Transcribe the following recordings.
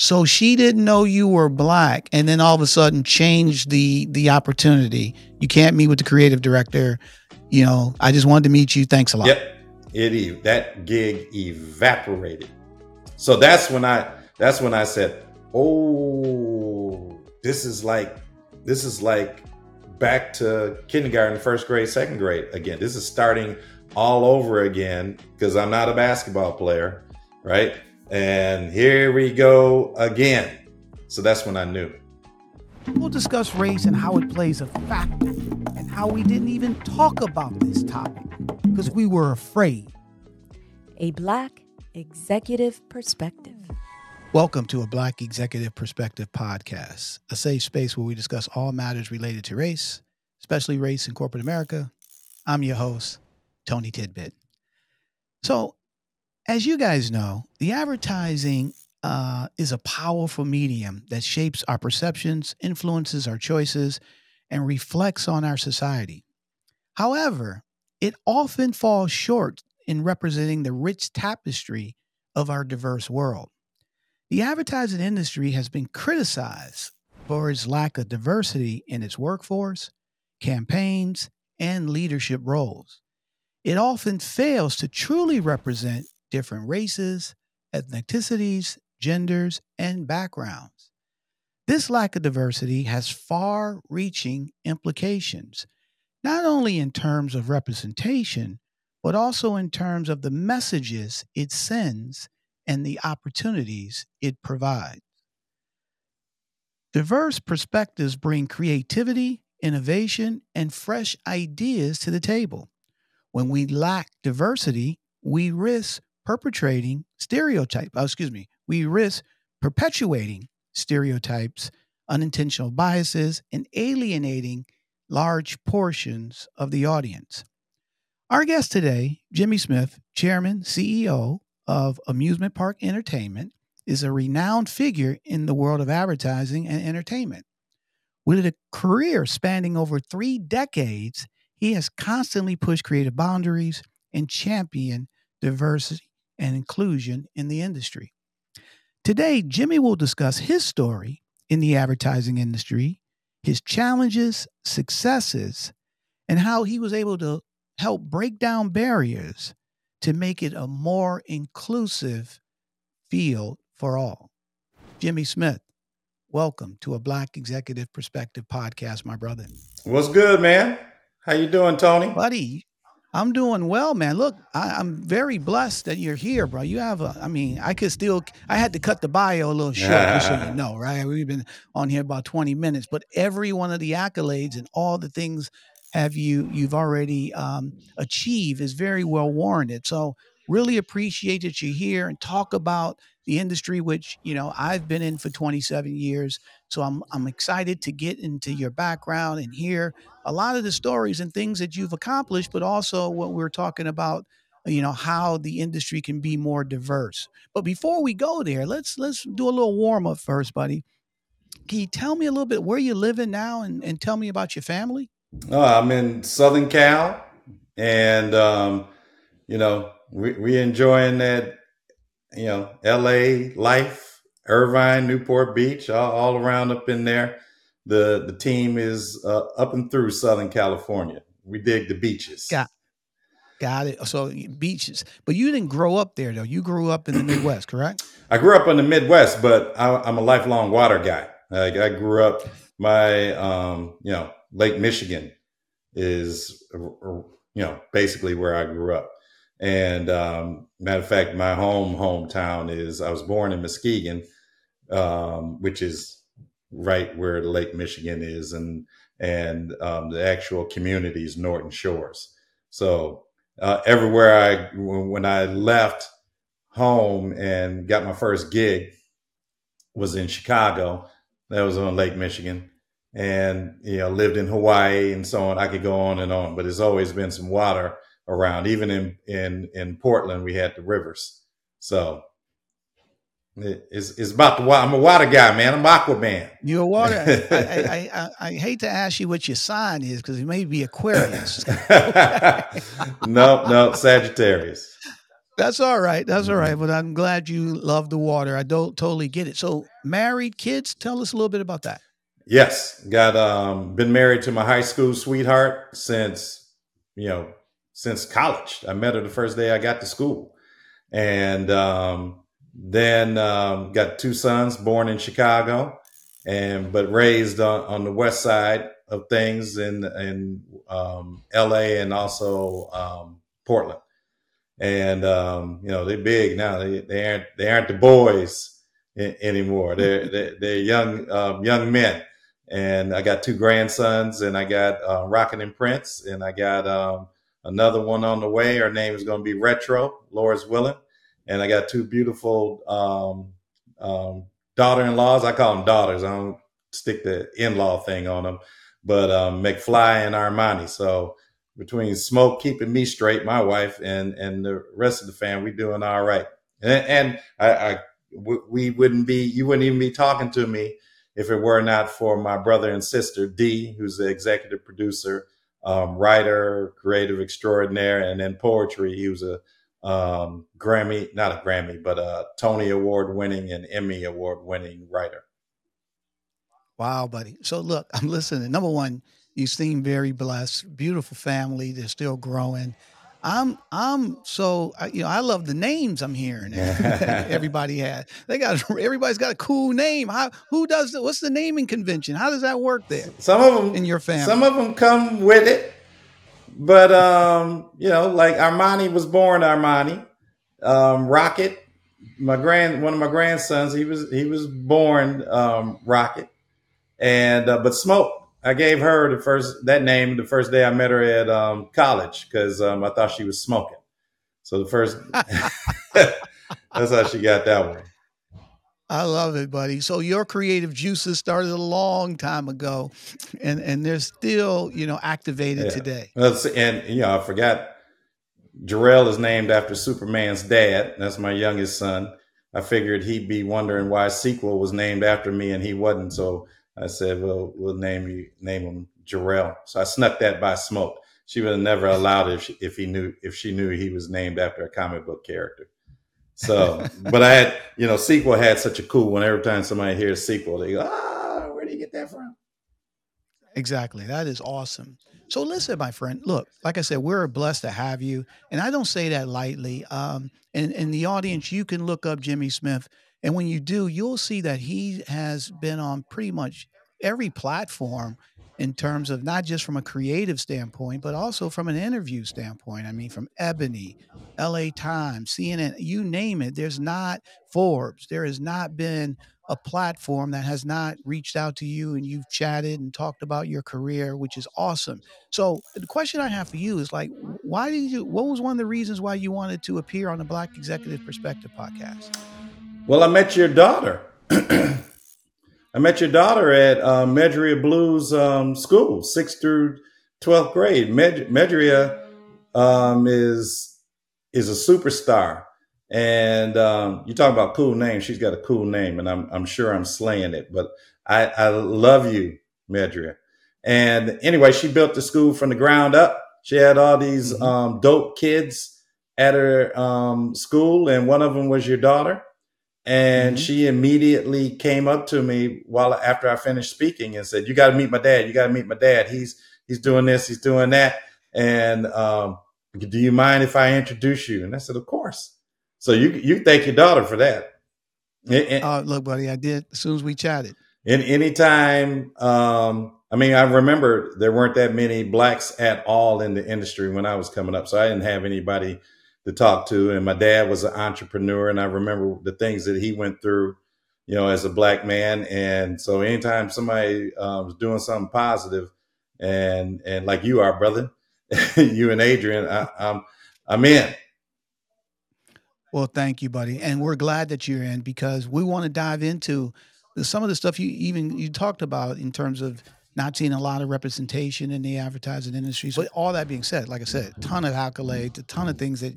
So she didn't know you were black, and then all of a sudden changed the the opportunity. You can't meet with the creative director. You know, I just wanted to meet you. Thanks a lot. Yep, it that gig evaporated. So that's when I that's when I said, "Oh, this is like this is like back to kindergarten, first grade, second grade again. This is starting all over again because I'm not a basketball player, right? And here we go again. So that's when I knew. We'll discuss race and how it plays a factor and how we didn't even talk about this topic because we were afraid. A Black Executive Perspective. Welcome to a Black Executive Perspective podcast, a safe space where we discuss all matters related to race, especially race in corporate America. I'm your host, Tony Tidbit. So, as you guys know, the advertising uh, is a powerful medium that shapes our perceptions, influences our choices, and reflects on our society. However, it often falls short in representing the rich tapestry of our diverse world. The advertising industry has been criticized for its lack of diversity in its workforce, campaigns, and leadership roles. It often fails to truly represent different races, ethnicities, genders, and backgrounds. This lack of diversity has far reaching implications, not only in terms of representation, but also in terms of the messages it sends and the opportunities it provides. Diverse perspectives bring creativity, innovation, and fresh ideas to the table. When we lack diversity, we risk perpetrating stereotype. Oh, excuse me. We risk perpetuating stereotypes, unintentional biases, and alienating large portions of the audience. Our guest today, Jimmy Smith, Chairman, CEO of Amusement Park Entertainment, is a renowned figure in the world of advertising and entertainment. With a career spanning over three decades, he has constantly pushed creative boundaries and championed diversity and inclusion in the industry. Today, Jimmy will discuss his story in the advertising industry, his challenges, successes, and how he was able to help break down barriers to make it a more inclusive field for all. Jimmy Smith, welcome to a Black Executive Perspective podcast, my brother. What's good, man? How you doing, Tony? Buddy, I'm doing well, man. Look, I, am very blessed that you're here, bro. You have a, I mean, I could still, I had to cut the bio a little short, just so you know, right? We've been on here about 20 minutes, but every one of the accolades and all the things have you you've already um, achieved is very well warranted. So really appreciate that you're here and talk about the industry, which you know I've been in for 27 years. So I'm I'm excited to get into your background and hear a lot of the stories and things that you've accomplished, but also what we're talking about you know how the industry can be more diverse. But before we go there let's let's do a little warm up first buddy. Can you tell me a little bit where you're living now and, and tell me about your family? Oh, I'm in Southern Cal, and um, you know we we enjoying that you know L.A. life, Irvine, Newport Beach, all, all around up in there. The the team is uh, up and through Southern California. We dig the beaches. Got, got it. So beaches, but you didn't grow up there though. You grew up in the Midwest, correct? I grew up in the Midwest, but I, am a lifelong water guy. Like I grew up, my um, you know Lake Michigan is, you know, basically where I grew up. And um, matter of fact, my home hometown is I was born in Muskegon, um, which is right where Lake Michigan is, and and um, the actual community is Norton Shores. So uh, everywhere I when I left home and got my first gig was in Chicago. That was on Lake Michigan and you know lived in Hawaii and so on. I could go on and on, but there's always been some water around. Even in in in Portland, we had the rivers. So it's, it's about the water. I'm a water guy, man. I'm Aquaman. You're a water. I, I, I, I, hate to ask you what your sign is because it may be Aquarius. no, no, Sagittarius. That's all right. That's all right. But I'm glad you love the water. I don't totally get it. So, married kids, tell us a little bit about that. Yes, got um been married to my high school sweetheart since you know since college. I met her the first day I got to school, and um, then um, got two sons born in Chicago, and but raised on, on the west side of things in in um, L.A. and also um, Portland. And um, you know they're big now. They they aren't they aren't the boys anymore. They're they're, they're young um, young men. And I got two grandsons, and I got uh, Rocket and Prince, and I got um, another one on the way. Her name is going to be Retro, Laura's willing. And I got two beautiful um, um, daughter-in-laws. I call them daughters. I don't stick the in-law thing on them, but um, McFly and Armani. So between Smoke keeping me straight, my wife, and and the rest of the family, we doing all right. And, and I, I we wouldn't be, you wouldn't even be talking to me if it were not for my brother and sister, D, who's the executive producer, um, writer, creative extraordinaire, and then poetry. He was a um, Grammy, not a Grammy, but a Tony Award winning and Emmy Award winning writer. Wow, buddy. So look, I'm listening. Number one, you seem very blessed. Beautiful family. They're still growing. I'm I'm so you know I love the names I'm hearing. everybody has they got everybody's got a cool name. How who does the, what's the naming convention? How does that work there? Some of them in your family. Some of them come with it, but um, you know, like Armani was born Armani. Um, Rocket, my grand one of my grandsons, he was he was born um, Rocket, and uh, but Smoke I gave her the first that name the first day I met her at um, college because um, I thought she was smoking. So the first that's how she got that one. I love it, buddy. So your creative juices started a long time ago, and and they're still you know activated yeah. today. And you know I forgot. Jarrell is named after Superman's dad. That's my youngest son. I figured he'd be wondering why sequel was named after me and he wasn't. So I said, "Well, we'll name you name him Jarrell." So I snuck that by smoke. She would have never allowed it if she, if he knew if she knew he was named after a comic book character. So, but I had you know, sequel had such a cool one. Every time somebody hears sequel, they go, "Ah, where do you get that from?" Exactly. That is awesome. So listen, my friend. Look, like I said, we're blessed to have you, and I don't say that lightly. Um, and in the audience, you can look up Jimmy Smith and when you do, you'll see that he has been on pretty much every platform in terms of not just from a creative standpoint, but also from an interview standpoint. I mean, from Ebony, LA Times, CNN, you name it. There's not Forbes. There has not been a platform that has not reached out to you and you've chatted and talked about your career, which is awesome. So the question I have for you is like, why did you, what was one of the reasons why you wanted to appear on the Black Executive Perspective podcast? Well, I met your daughter. I met your daughter at uh, Medria Blues um, School, sixth through twelfth grade. Med- Medria um, is is a superstar, and um, you talk about cool name. She's got a cool name, and I'm I'm sure I'm slaying it. But I, I love you, Medria. And anyway, she built the school from the ground up. She had all these mm-hmm. um, dope kids at her um, school, and one of them was your daughter and mm-hmm. she immediately came up to me while after I finished speaking and said, "You got to meet my dad. You got to meet my dad. He's he's doing this. He's doing that. And um, do you mind if I introduce you?" And I said, "Of course." So you you thank your daughter for that. And, uh, look, buddy, I did as soon as we chatted. In any time, um, I mean, I remember there weren't that many blacks at all in the industry when I was coming up, so I didn't have anybody to talk to. And my dad was an entrepreneur, and I remember the things that he went through, you know, as a black man. And so, anytime somebody um, was doing something positive, and and like you are, brother, you and Adrian, I, I'm I'm in. Well, thank you, buddy, and we're glad that you're in because we want to dive into some of the stuff you even you talked about in terms of not seeing a lot of representation in the advertising industry. So all that being said, like I said, a ton of accolades, a ton of things that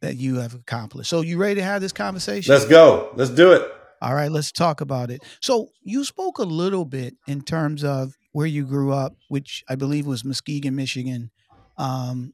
that you have accomplished. So you ready to have this conversation? Let's go. Let's do it. All right, let's talk about it. So you spoke a little bit in terms of where you grew up, which I believe was Muskegon, Michigan, um,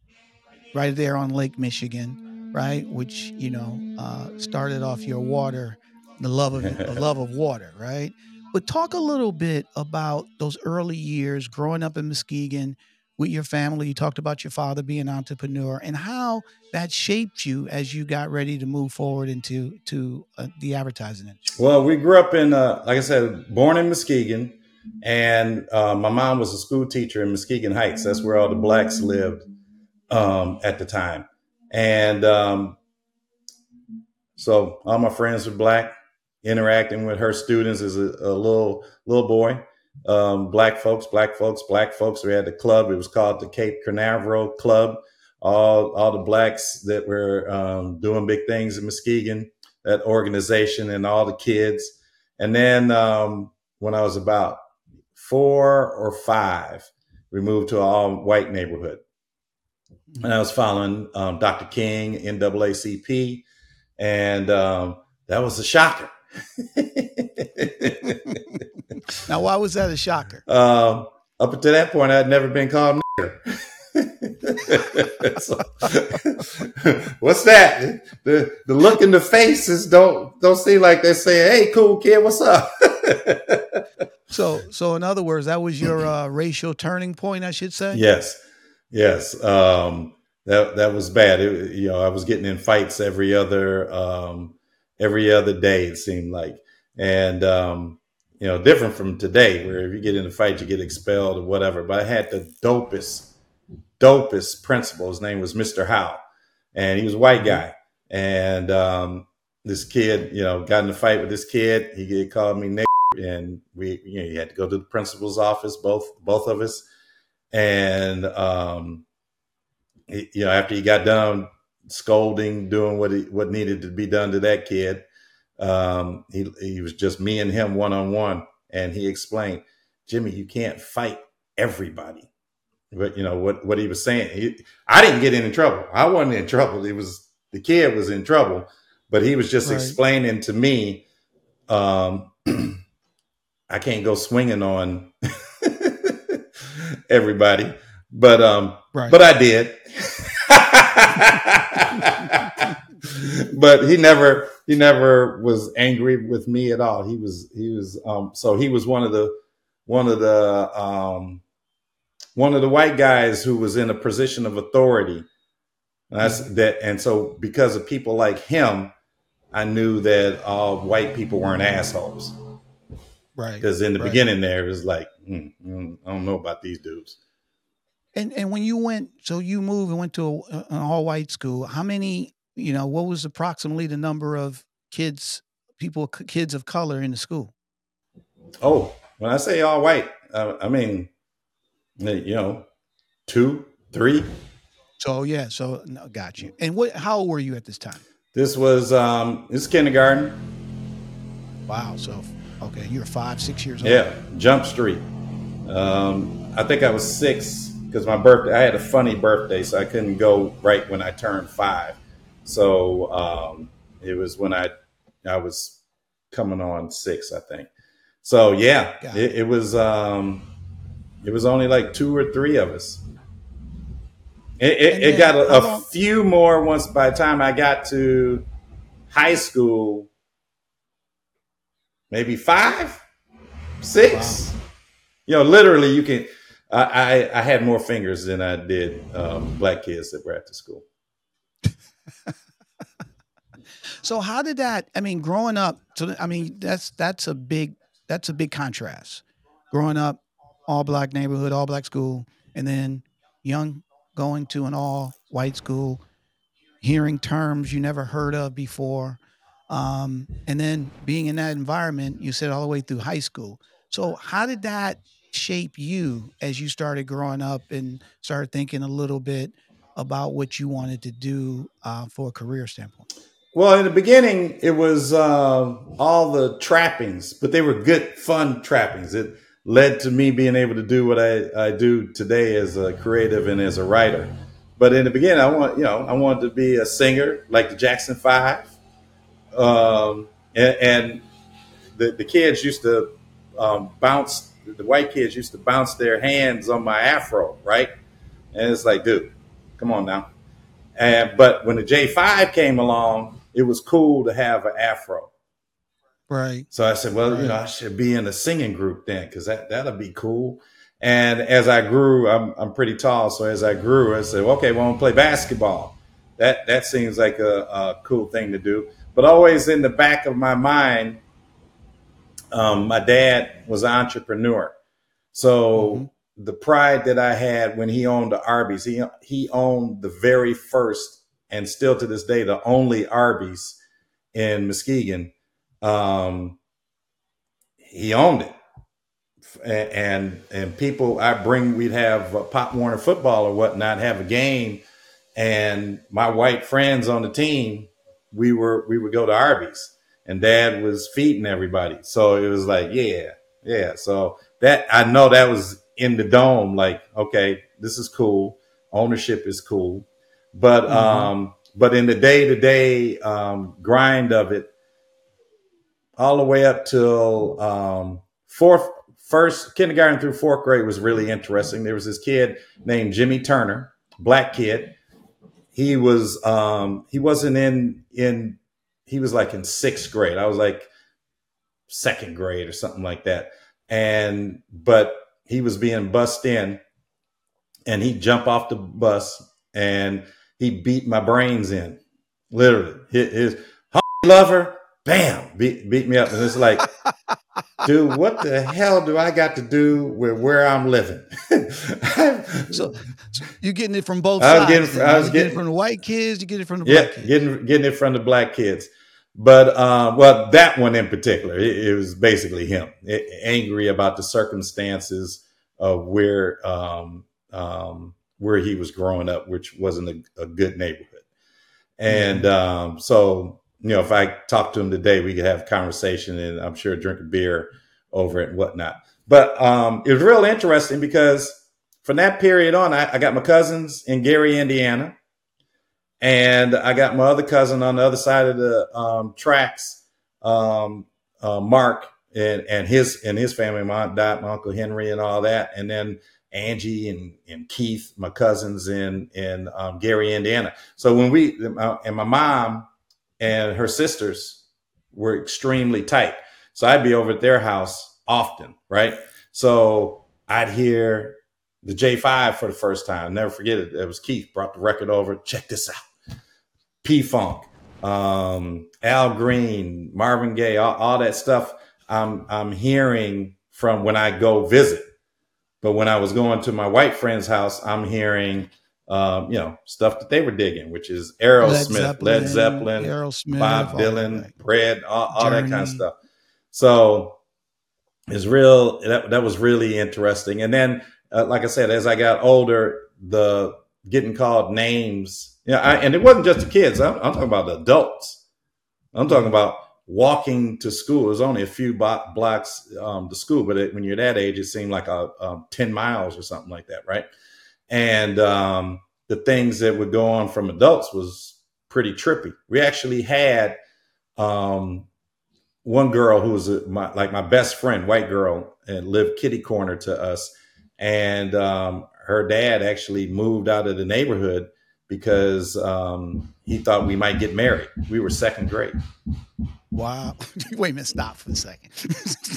right there on Lake Michigan. right? Which you know uh, started off your water, the love of the love of water, right? But talk a little bit about those early years growing up in Muskegon with your family. You talked about your father being an entrepreneur and how that shaped you as you got ready to move forward into to uh, the advertising industry. Well, we grew up in, uh, like I said, born in Muskegon, and uh, my mom was a school teacher in Muskegon Heights. That's where all the blacks lived um, at the time, and um, so all my friends were black. Interacting with her students as a, a little little boy, um, black folks, black folks, black folks. We had the club. It was called the Cape Canaveral Club. All all the blacks that were um, doing big things in Muskegon, that organization, and all the kids. And then um, when I was about four or five, we moved to an all white neighborhood. And I was following um, Dr. King, NAACP, and um, that was a shocker. Now, why was that a shocker? Um, up until that point, I'd never been called nigger. so, what's that? The the look in the faces don't don't seem like they're saying, "Hey, cool kid, what's up?" so, so in other words, that was your uh, racial turning point, I should say. Yes, yes. Um, that that was bad. It, you know, I was getting in fights every other um, every other day. It seemed like, and um, you know, different from today, where if you get in a fight, you get expelled or whatever. But I had the dopest, dopest principal. His name was Mr. Howe, and he was a white guy. And um, this kid, you know, got in a fight with this kid. He called me nigger, and we, you know, he had to go to the principal's office, both both of us. And um, he, you know, after he got done scolding, doing what he, what needed to be done to that kid, um, he, he was just me and him one on one. And he explained, Jimmy, you can't fight everybody. But you know what, what he was saying, he, I didn't get in trouble. I wasn't in trouble. It was the kid was in trouble, but he was just right. explaining to me, um, I can't go swinging on everybody, but, um, right. but I did. but he never he never was angry with me at all. He was he was um, so he was one of the one of the um, one of the white guys who was in a position of authority. That's mm-hmm. that, and so because of people like him, I knew that all white people weren't assholes. Right. Because in the right. beginning, there it was like, mm, mm, I don't know about these dudes. And and when you went, so you moved and went to a, an all white school. How many you know, what was approximately the number of kids, people, kids of color in the school? Oh, when I say all white, uh, I mean, you know, two, three. So yeah, so no, got you. And what? How old were you at this time? This was um, this kindergarten. Wow. So okay, you're five, six years old. Yeah, Jump Street. Um, I think I was six because my birthday. I had a funny birthday, so I couldn't go right when I turned five. So um, it was when I I was coming on six, I think. So yeah, it, it, was um, it was only like two or three of us. It, it, it got a, a few more once by the time I got to high school. Maybe five, six. Wow. You know, literally, you can. I, I, I had more fingers than I did um, black kids that were the school. so how did that? I mean, growing up. So I mean, that's that's a big that's a big contrast. Growing up, all black neighborhood, all black school, and then young going to an all white school, hearing terms you never heard of before, um, and then being in that environment. You said all the way through high school. So how did that shape you as you started growing up and started thinking a little bit? about what you wanted to do uh, for a career standpoint? Well, in the beginning, it was uh, all the trappings, but they were good, fun trappings. It led to me being able to do what I, I do today as a creative and as a writer. But in the beginning, I want you know I wanted to be a singer like the Jackson Five, um, and, and the the kids used to um, bounce. The white kids used to bounce their hands on my afro, right? And it's like, dude, Come on now. And but when the J5 came along, it was cool to have an afro. Right. So I said, well, Right. you know, I should be in a singing group then, because that that'll be cool. And as I grew, I'm I'm pretty tall, so as I grew, I said, okay, well, I'm gonna play basketball. That that seems like a, a cool thing to do. But always in the back of my mind, um, my dad was an entrepreneur, so Mhm. the pride that I had when he owned the Arby's, he he owned the very first and still to this day the only Arby's in Muskegon. Um, he owned it, A- and and people I bring we'd have uh, Pop Warner football or whatnot, have a game, and my white friends on the team, we were we would go to Arby's, and Dad was feeding everybody, so it was like yeah, yeah. So that I know that was in the dome, like okay, this is cool, ownership is cool, but Mhm. um, but in the day to day grind of it all the way up till um, fourth, first kindergarten through fourth grade was really interesting. There was this kid named Jimmy Turner, black kid. He was um, he wasn't in in he was like in sixth grade. I was like second grade or something like that. And but he was being bussed in, and he jumped off the bus and he beat my brains in, literally. His, his lover, bam, beat beat me up, and it's like, dude, what the hell do I got to do with where I'm living? So, so you're getting it from both I was sides. getting- I was getting getting- it from the white kids. You get it from the yeah, black kids. getting getting it from the black kids. But um, well, that one in particular, it, it was basically him A- angry about the circumstances of where um, um, where he was growing up, which wasn't a, a good neighborhood. And um, so, you know, if I talked to him today, we could have a conversation, and I'm sure drink a beer over it and whatnot. But um, it was real interesting because from that period on, I, I got my cousins in Gary, Indiana and I got my other cousin on the other side of the um, tracks, um, uh, Mark, and and his and his family, my aunt my uncle Henry, and all that, and then Angie and and Keith, my cousins in in um, Gary, Indiana. So when we and my mom and her sisters were extremely tight, so I'd be over at their house often, right? So I'd hear the J5 for the first time. Never forget it. It was Keith brought the record over. Check this out. P Funk, um, Al Green, Marvin Gaye, all, all that stuff. I'm I'm hearing from when I go visit. But when I was going to my white friend's house, I'm hearing, um, you know, stuff that they were digging, which is Aerosmith, Led Zeppelin, Aerosmith, Bob Dylan, that. Red, all, all that kind of stuff. So it's real. That that was really interesting. And then, uh, like I said, as I got older, the getting called names. Yeah, I, and it wasn't just the kids. I'm, I'm talking about the adults. I'm talking about walking to school. It was only a few blocks um, to school, but it, when you're that age, it seemed like a, um, ten miles or something like that, right? And um, the things that would go on from adults was pretty trippy. We actually had um, one girl who was a, my, like my best friend, white girl, and lived kitty corner to us. And um, her dad actually moved out of the neighborhood because um, he thought we might get married. We were second grade. Wow. Wait a minute. Stop for a second.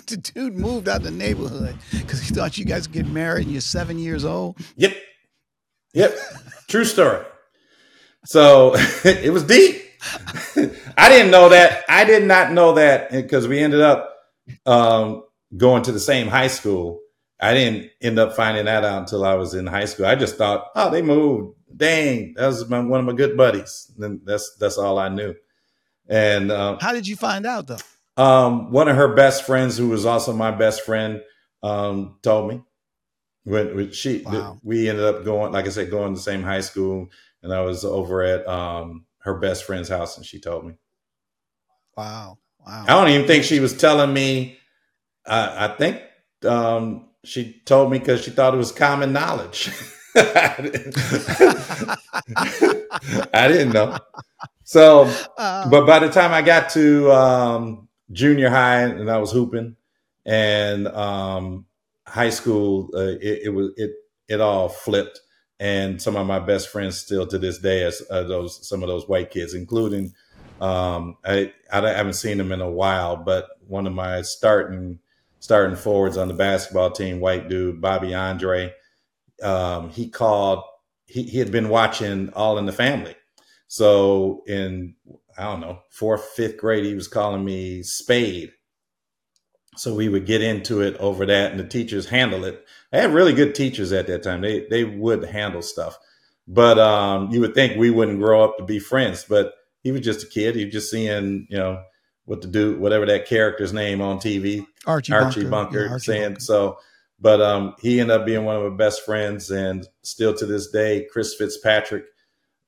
the dude moved out of the neighborhood because he thought you guys would get married and you're seven years old. Yep. Yep. True story. So it was deep. I didn't know that. I did not know that because we ended up um, going to the same high school. I didn't end up finding that out until I was in high school. I just thought, oh, they moved. Dang, that was my, one of my good buddies. And that's that's all I knew. And uh, How did you find out though? um, one of her best friends, who was also my best friend, um, told me when, when she Wow. we ended up going, like I said, going to the same high school, and I was over at um, her best friend's house, and she told me. Wow. Wow. I don't even think she was telling me. I, I think um, she told me because she thought it was common knowledge. I didn't know. So Uh, but by the time I got to um, junior high and I was hooping, and um, high school, uh, it, it was it it all flipped, and some of my best friends still to this day as uh, those some of those white kids, including um, I I haven't seen them in a while, but one of my starting starting forwards on the basketball team, white dude Bobby Andre, um, he called. He, he had been watching All in the Family, so in I don't know fourth fifth grade, he was calling me Spade. So we would get into it over that, and the teachers handle it I had really good teachers at that time. They they would handle stuff, but um, you would think we wouldn't grow up to be friends. But he was just a kid. He was just seeing you know what to do, whatever that character's name on TV, Archie, Archie Bunker, Bunker, yeah, Archie saying Bunker. so. But um, he ended up being one of my best friends, and still to this day, Chris Fitzpatrick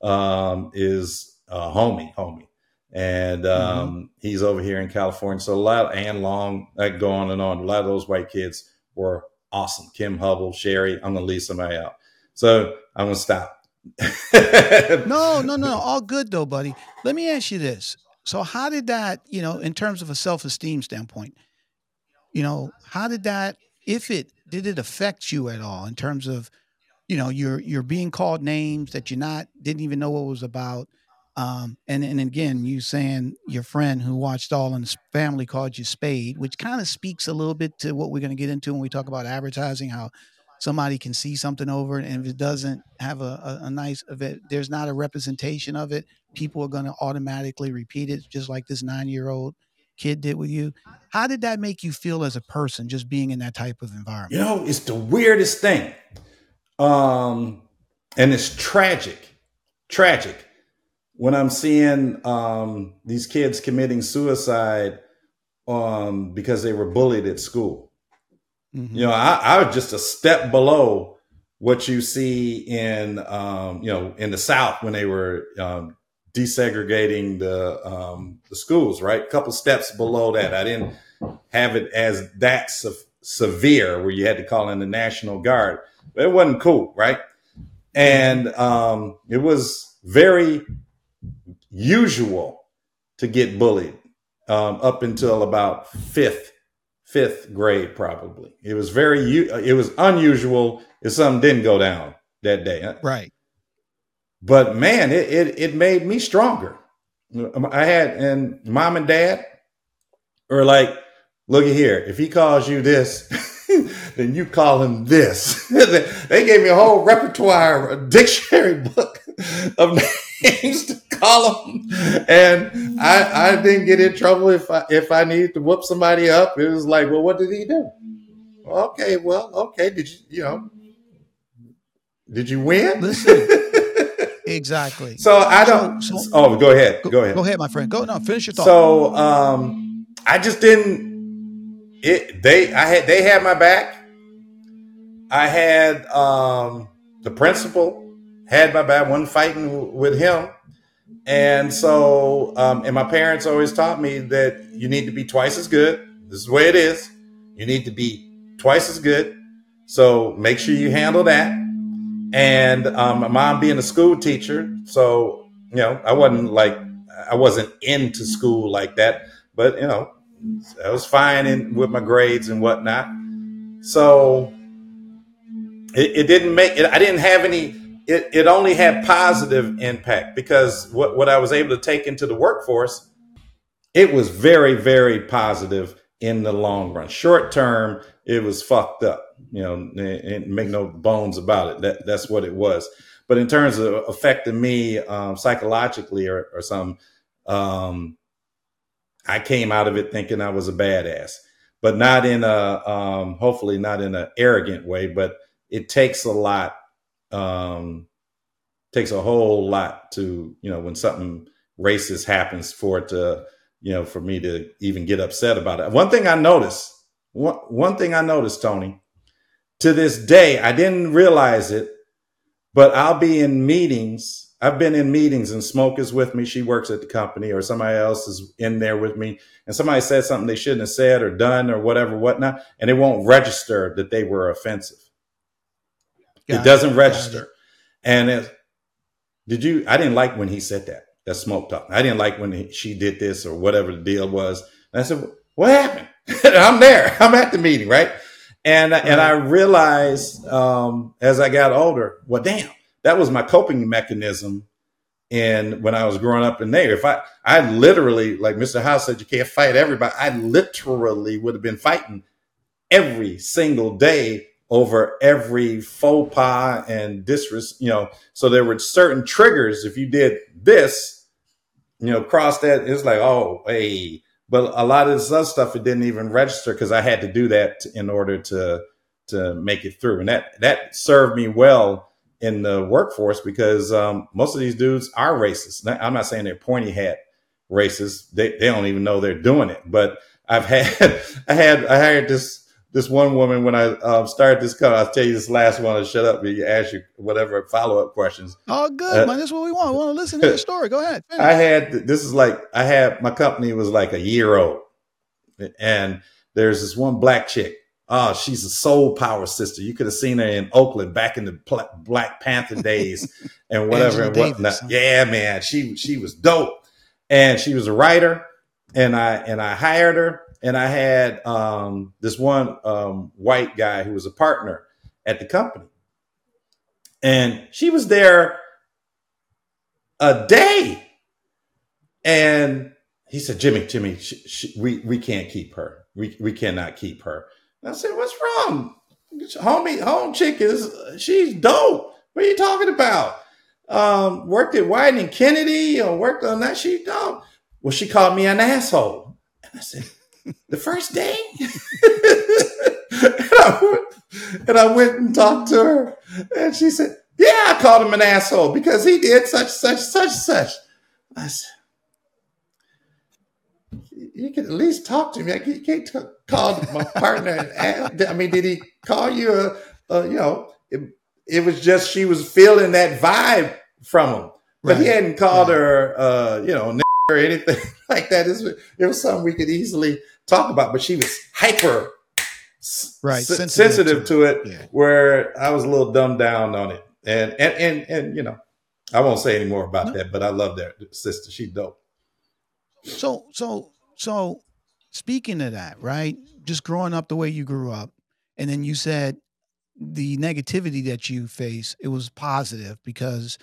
um, is a homie, homie, and um, he's over here in California. So a lot, and long, like go on and on. A lot of those white kids were awesome. Kim Hubble, Sherry. I'm gonna leave somebody out, so I'm gonna stop. No, no, no, all good though, buddy. Let me ask you this. So how did that, you know, in terms of a self-esteem standpoint, you know, how did that if it did it affect you at all in terms of, you know, you're you're being called names that you're not didn't even know what it was about. Um, and and again, you saying your friend who watched All in the Family called you Spade, which kind of speaks a little bit to what we're going to get into when we talk about advertising. How somebody can see something over it, and if it doesn't have a, a, a nice, it, there's not a representation of it, people are going to automatically repeat it, just like this nine year old kid did with you. How did that make you feel as a person, just being in that type of environment? You know, it's the weirdest thing. Um, and it's tragic, tragic when I'm seeing um, these kids committing suicide um, because they were bullied at school. Mhm. You know, I, I was just a step below what you see in, um, you know, in the South when they were um, desegregating the um, the schools. Right, a couple steps below that. I didn't have it as that se- severe where you had to call in the National Guard. But it wasn't cool, right? And um, it was very usual to get bullied um, up until about fifth fifth grade probably it was very it was unusual if something didn't go down that day Right. But man it, it it made me stronger. I had and mom and dad were like look at here. If he calls you this then you call him this. They gave me a whole repertoire a dictionary book of names to call him. And i i didn't get in trouble if i if i needed to whoop somebody up. It was like well what did he do? Okay well okay. Did you you know did you win? Listen. Exactly. so i don't So- so- oh go ahead go ahead Go ahead, my friend. Go no, finish your thought. so um I just didn't it they I had they had my back. I had um the principal had my back, one fighting with him. And so um and my parents always taught me that you need to be twice as good. This is the way it is. You need to be twice as good. So make sure you handle that. And um, my mom being a school teacher, so you know, I wasn't like I wasn't into school like that, but you know, I was fine in with my grades and whatnot. So it, it didn't make it. I didn't have any. It, it only had positive impact because what what I was able to take into the workforce, it was very very positive in the long run. Short term, it was fucked up. You know, and, and make no bones about it. That that's what it was. But in terms of affecting me um, psychologically or, or something, um, I came out of it thinking I was a badass, but not in a um, hopefully not in an arrogant way. But it takes a lot, um, takes a whole lot to you know when something racist happens for it to you know for me to even get upset about it. One thing I noticed, one one thing I noticed, Tony, to this day I didn't realize it, but I'll be in meetings. I've been in meetings and Smoke is with me. She works at the company or somebody else is in there with me and somebody said something they shouldn't have said or done or whatever, whatnot. And it won't register that they were offensive. Got it doesn't register. it. And it, did you, I didn't like when he said that, that smoke talk. I didn't like when he, she did this or whatever the deal was. And I said, what happened? I'm there. I'm at the meeting. Right. And, and I realized, um, as I got older, well, damn, that was my coping mechanism. And when I was growing up in there, if I, I literally, like Mr. House said, you can't fight everybody. I literally would have been fighting every single day over every faux pas and disres, you know. So there were certain triggers. If you did this, you know, cross that, it's like, oh, hey. But a lot of this other stuff, it didn't even register because I had to do that in order to to make it through, and that that served me well in the workforce because um, most of these dudes are racist. I'm not saying they're pointy hat racist; they they don't even know they're doing it. But I've had I had I had this this one woman when I um, started this call. I'll tell you this last one. I'll shut up and you ask you whatever follow up questions. Oh, good, uh, man. That's what we want. We want to listen to your story. Go ahead. Finish. I had this is like I had my company was like a year old, and there's this one black chick. Oh, she's a soul power sister. You could have seen her in Oakland back in the Black Panther days and whatever and whatnot. Davis, huh? Yeah, man, she she was dope, and she was a writer, and I and I hired her and I had um, this one um, white guy who was a partner at the company, and she was there a day, and he said, "Jimmy, Jimmy, we we can't keep her. We we cannot keep her." And I said, "What's wrong, homie? Home chick is she's dope. What are you talking about? Um, worked at Wieden and Kennedy or worked on that. She dope. Well, she called me an asshole, and I said." The first day. and, I went, and I went and talked to her, and she said, "Yeah, I called him an asshole because he did such, such, such, such." I said, "You can at least talk to me. You can't t- call my partner. and ask. I mean, did he call you a, a you know?" It, it, was just she was feeling that vibe from him, but right. he hadn't called right. her, uh, you know, or anything like that. It was something we could easily talk about, but she was hyper right s- sensitive, sensitive, to it, yeah. where I was a little dumbed down on it. And and and and you know, I won't say any more about no. that, but I love that sister. She dope. So so so speaking of that, right? Just growing up the way you grew up, and then you said the negativity that you face, it was positive because,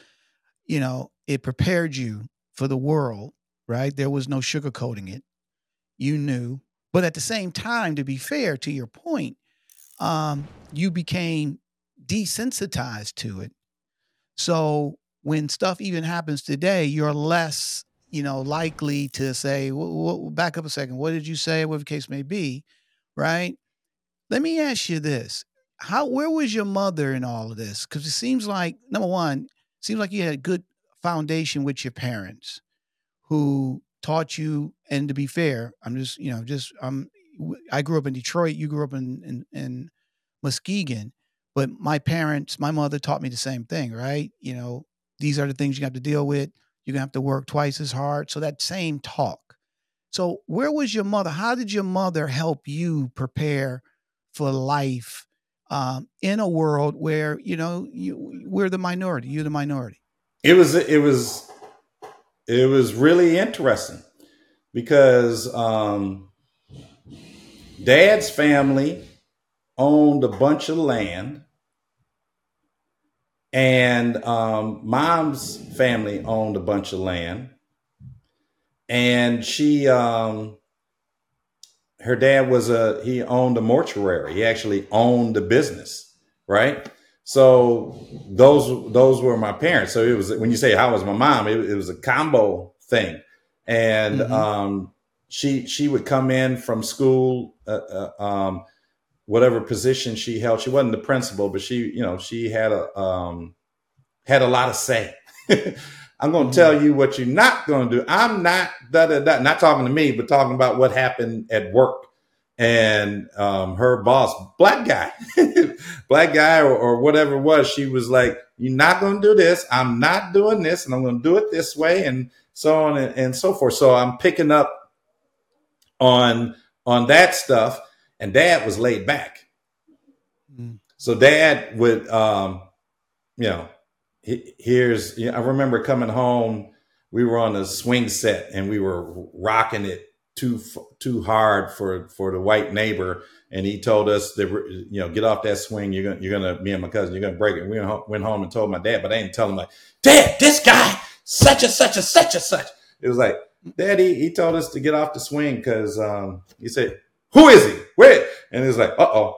you know, it prepared you for the world, right? There was no sugarcoating it. You knew but at the same time, to be fair to your point, um, you became desensitized to it. So when stuff even happens today, you're less, you know, likely to say, well, back up a second. What did you say? Whatever case may be, right? Let me ask you this. How, where was your mother in all of this? Because it seems like, number one, seems like you had a good foundation with your parents who taught you and to be fair i'm just you know just um i grew up in detroit you grew up in in, in muskegon but my parents my mother taught me the same thing right? You know these are the things you have to deal with you're gonna have to work twice as hard so that same talk. So where was your mother how did your mother help you prepare for life um, in a world where you know you, we're the minority you're the minority? It was it was it was really interesting because um, dad's family owned a bunch of land and um, mom's family owned a bunch of land. And she um, her dad was a he owned a mortuary. He actually owned the business right so those those were my parents. So it was when you say how was my mom, it, it was a combo thing, and mm-hmm. um, she she would come in from school, uh, uh, um, whatever position she held. She wasn't the principal, but she you know she had a um, had a lot of say. I'm going to mm-hmm. tell you what you're not going to do. I'm not da, da, da, not talking to me, but talking about what happened at work and um, her boss, black guy, black guy, or, or, whatever it was, she was like, "You're not going to do this. I'm not doing this, and I'm going to do it this way," and so on and, and so forth. So I'm picking up on on that stuff, and Dad was laid back. Mm. So Dad would, um, you know, he, here's. You know, I remember coming home. We were on a swing set, and we were rocking it too too hard for for the white neighbor, and he told us that you know get off that swing. You're gonna you're gonna me and my cousin you're gonna break it. We went home and told my dad, but I didn't tell him like, Dad, this guy such and such and such and such. It was like, Daddy, he told us to get off the swing because um, he said, Who is he? Where? And it was like, uh oh.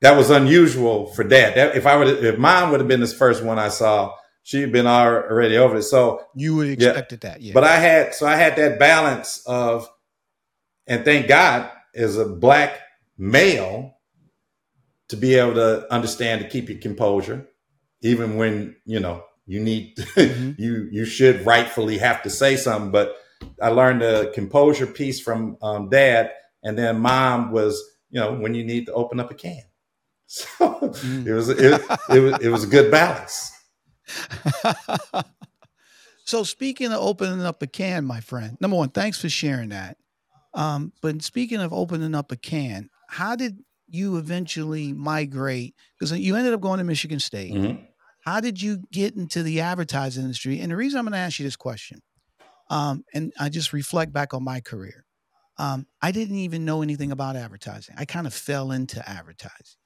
That was unusual for dad. That, if I would, if mom would have been this first one I saw, she'd been already over it. So you would expected yeah. that, yeah. But I had, so I had that balance of, and thank God, as a black male, to be able to understand to keep your composure, even when you know you need mm-hmm. you you should rightfully have to say something. But I learned the composure piece from um, dad, and then mom was you know when you need to open up a can. So mm. it was it, it was it was a good balance. so speaking of opening up a can, my friend, number one, thanks for sharing that. Um, but speaking of opening up a can, how did you eventually migrate? Because you ended up going to Michigan State. Mm-hmm. How did you get into the advertising industry? And the reason I'm going to ask you this question, um, and I just reflect back on my career. Um, I didn't even know anything about advertising. I kind of fell into advertising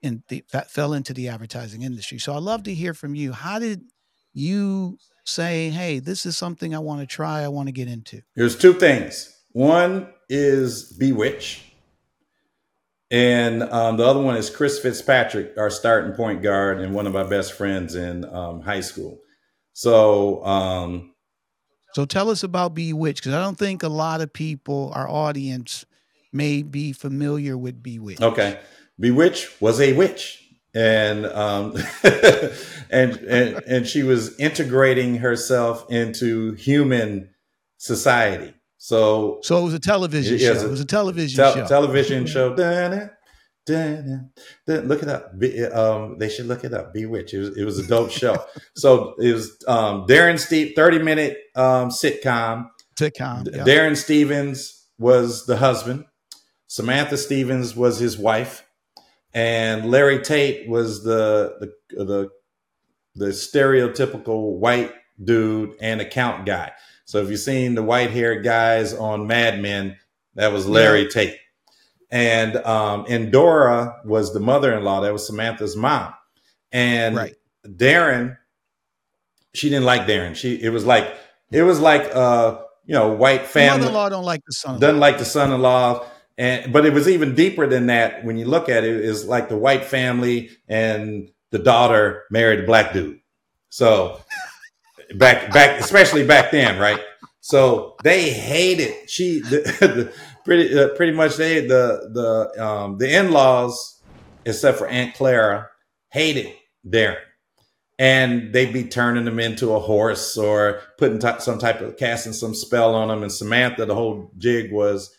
and the, fell into the advertising industry. So I'd love to hear from you. How did you say, hey, this is something I want to try, I want to get into? There's two things. One is B-Witch. And um, the other one is Chris Fitzpatrick, our starting point guard and one of my best friends in um, high school. So, um, so tell us about B-Witch because I don't think a lot of people, our audience, may be familiar with B-Witch. Okay, B-Witch was a witch, and um, and and and she was integrating herself into human society. So, so it was a television show. It was a television te- show. Television show. Dun, dun, look it up. Be, um, they should look it up. Bewitched. It was, it was a dope show. so it was um, Darrin Steve, thirty minute um, sitcom. Sitcom. Yeah. Darrin Stephens was the husband. Samantha Stephens was his wife, and Larry Tate was the the the, the stereotypical white dude and account guy. So if you've seen the white haired guys on Mad Men, that was Larry yeah. Tate. And um, and Dora was the mother in law. That was Samantha's mom. And right. Darrin, she didn't like Darrin. She it was like it was like uh you know white family. Mother-in-law don't like the son. Doesn't like the son-in-law. And but it was even deeper than that. When you look at it, is like the white family and the daughter married a black dude. So back back especially back then, right? So they hated she the, the, pretty uh, pretty much they the the um, the in laws except for Aunt Clara hated Darrin and they'd be turning him into a horse or putting t- some type of casting some spell on him. And Samantha, the whole jig was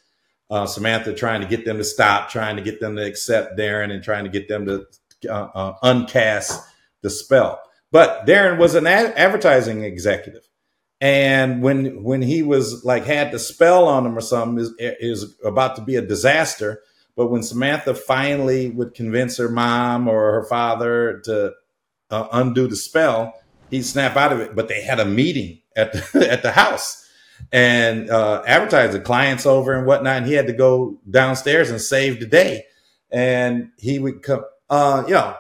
uh, Samantha trying to get them to stop, trying to get them to accept Darrin and trying to get them to uh, uh uncast the spell. But Darrin was an ad- advertising executive. And when when he was like had the spell on him or something is is about to be a disaster. But when Samantha finally would convince her mom or her father to uh, undo the spell, he'd snap out of it. But they had a meeting at the, at the house and uh, the clients over and whatnot. And he had to go downstairs and save the day. And he would come, uh, you know,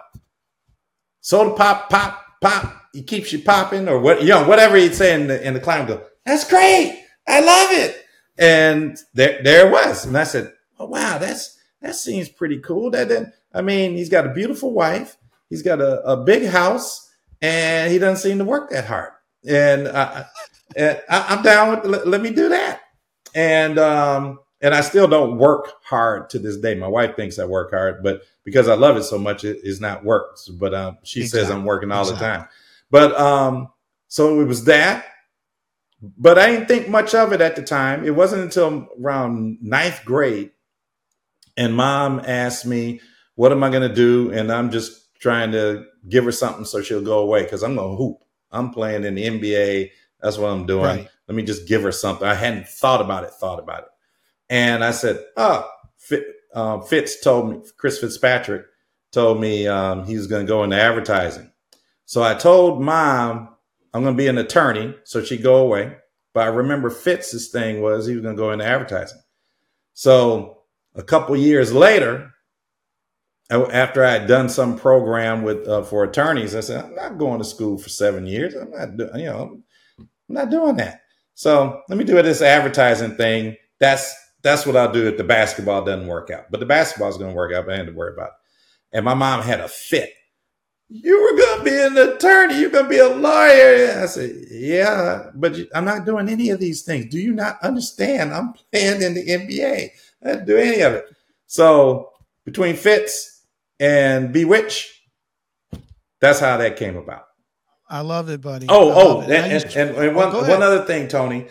soda pop, pop, pop, he keeps you popping or what, you know, whatever he'd say in the, in the client go, that's great. I love it. And there, there it was. And I said, oh, wow, that's, that seems pretty cool. That then, I mean, he's got a beautiful wife. He's got a, a big house and he doesn't seem to work that hard. And, I, and I, am down with, let, let, me do that. And, um, and I still don't work hard to this day. My wife thinks I work hard, but because I love it so much, it is not work. But um, she exactly. says I'm working all exactly. the time. But um, so it was that. But I didn't think much of it at the time. It wasn't until around ninth grade, and mom asked me, "What am I going to do?" And I'm just trying to give her something so she'll go away because I'm going to hoop. I'm playing in the NBA. That's what I'm doing. Right. Let me just give her something. I hadn't thought about it. Thought about it. And I said, "Oh, uh, Fitz told me, Chris Fitzpatrick told me um, he was going to go into advertising. So I told mom I'm going to be an attorney, so she'd go away. But I remember Fitz's thing was he was going to go into advertising. So a couple years later, after I had done some program with uh, for attorneys, I said, I'm not going to school for seven years. I'm not, do- you know, I'm not doing that. So let me do this advertising thing. That's that's what I'll do if the basketball doesn't work out. But the basketball is going to work out. But I had to worry about it. And my mom had a fit. You were going to be an attorney. You're going to be a lawyer. I said, yeah, but I'm not doing any of these things. Do you not understand? I'm playing in the NBA. I didn't do any of it. So between Fitz and Bewitch, that's how that came about. I love it, buddy. Oh, oh, and, and, and, and one, oh, one other thing, Tony,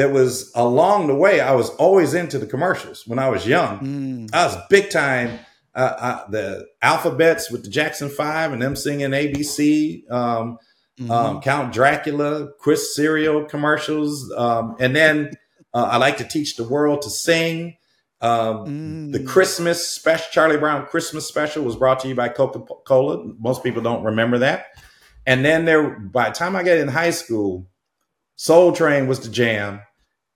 that was along the way, I was always into the commercials when I was young. Mm. I was big time. Uh, uh, the Alpha-Bits with the Jackson Five and them singing ABC, um, Mhm. um, Count Dracula, Chris cereal commercials, um, and then uh, I like to teach the world to sing. Um, the Mm. Christmas special, Charlie Brown Christmas special, was brought to you by Coca Cola. Most people don't remember that. And then there, by the time I got in high school, Soul Train was the jam,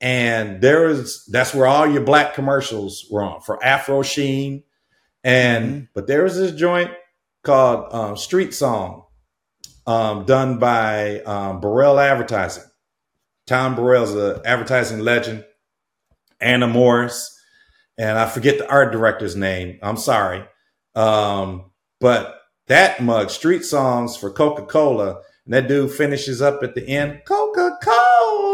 and there was that's where all your black commercials were on for Afro Sheen, and Mhm. but there was this joint called um, Street Song, um, done by um, Burrell Advertising. Tom Burrell's an advertising legend. Anna Morris, and I forget the art director's name. I'm sorry, um, but that mug, Street Songs for Coca Cola, and that dude finishes up at the end, Coca Cola.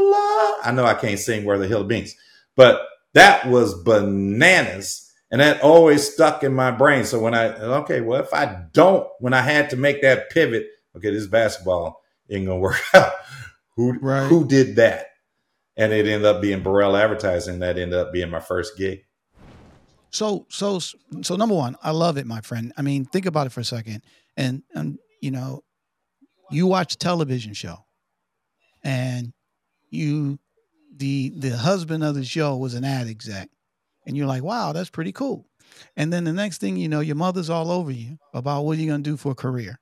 I know I can't sing Where the Hill Beans, but that was bananas. And that always stuck in my brain. So when I, okay, well, if I don't, when I had to make that pivot, okay, this basketball ain't gonna work out. Who, Right. who did that? And it ended up being Burrell Advertising. That ended up being my first gig. So, so, so number one, I love it, my friend. I mean, think about it for a second. And, and you know, you watch a television show and you, the, the husband of the show was an ad exec and you're like, wow, that's pretty cool. And then the next thing you know, your mother's all over you about what you're to do for a career.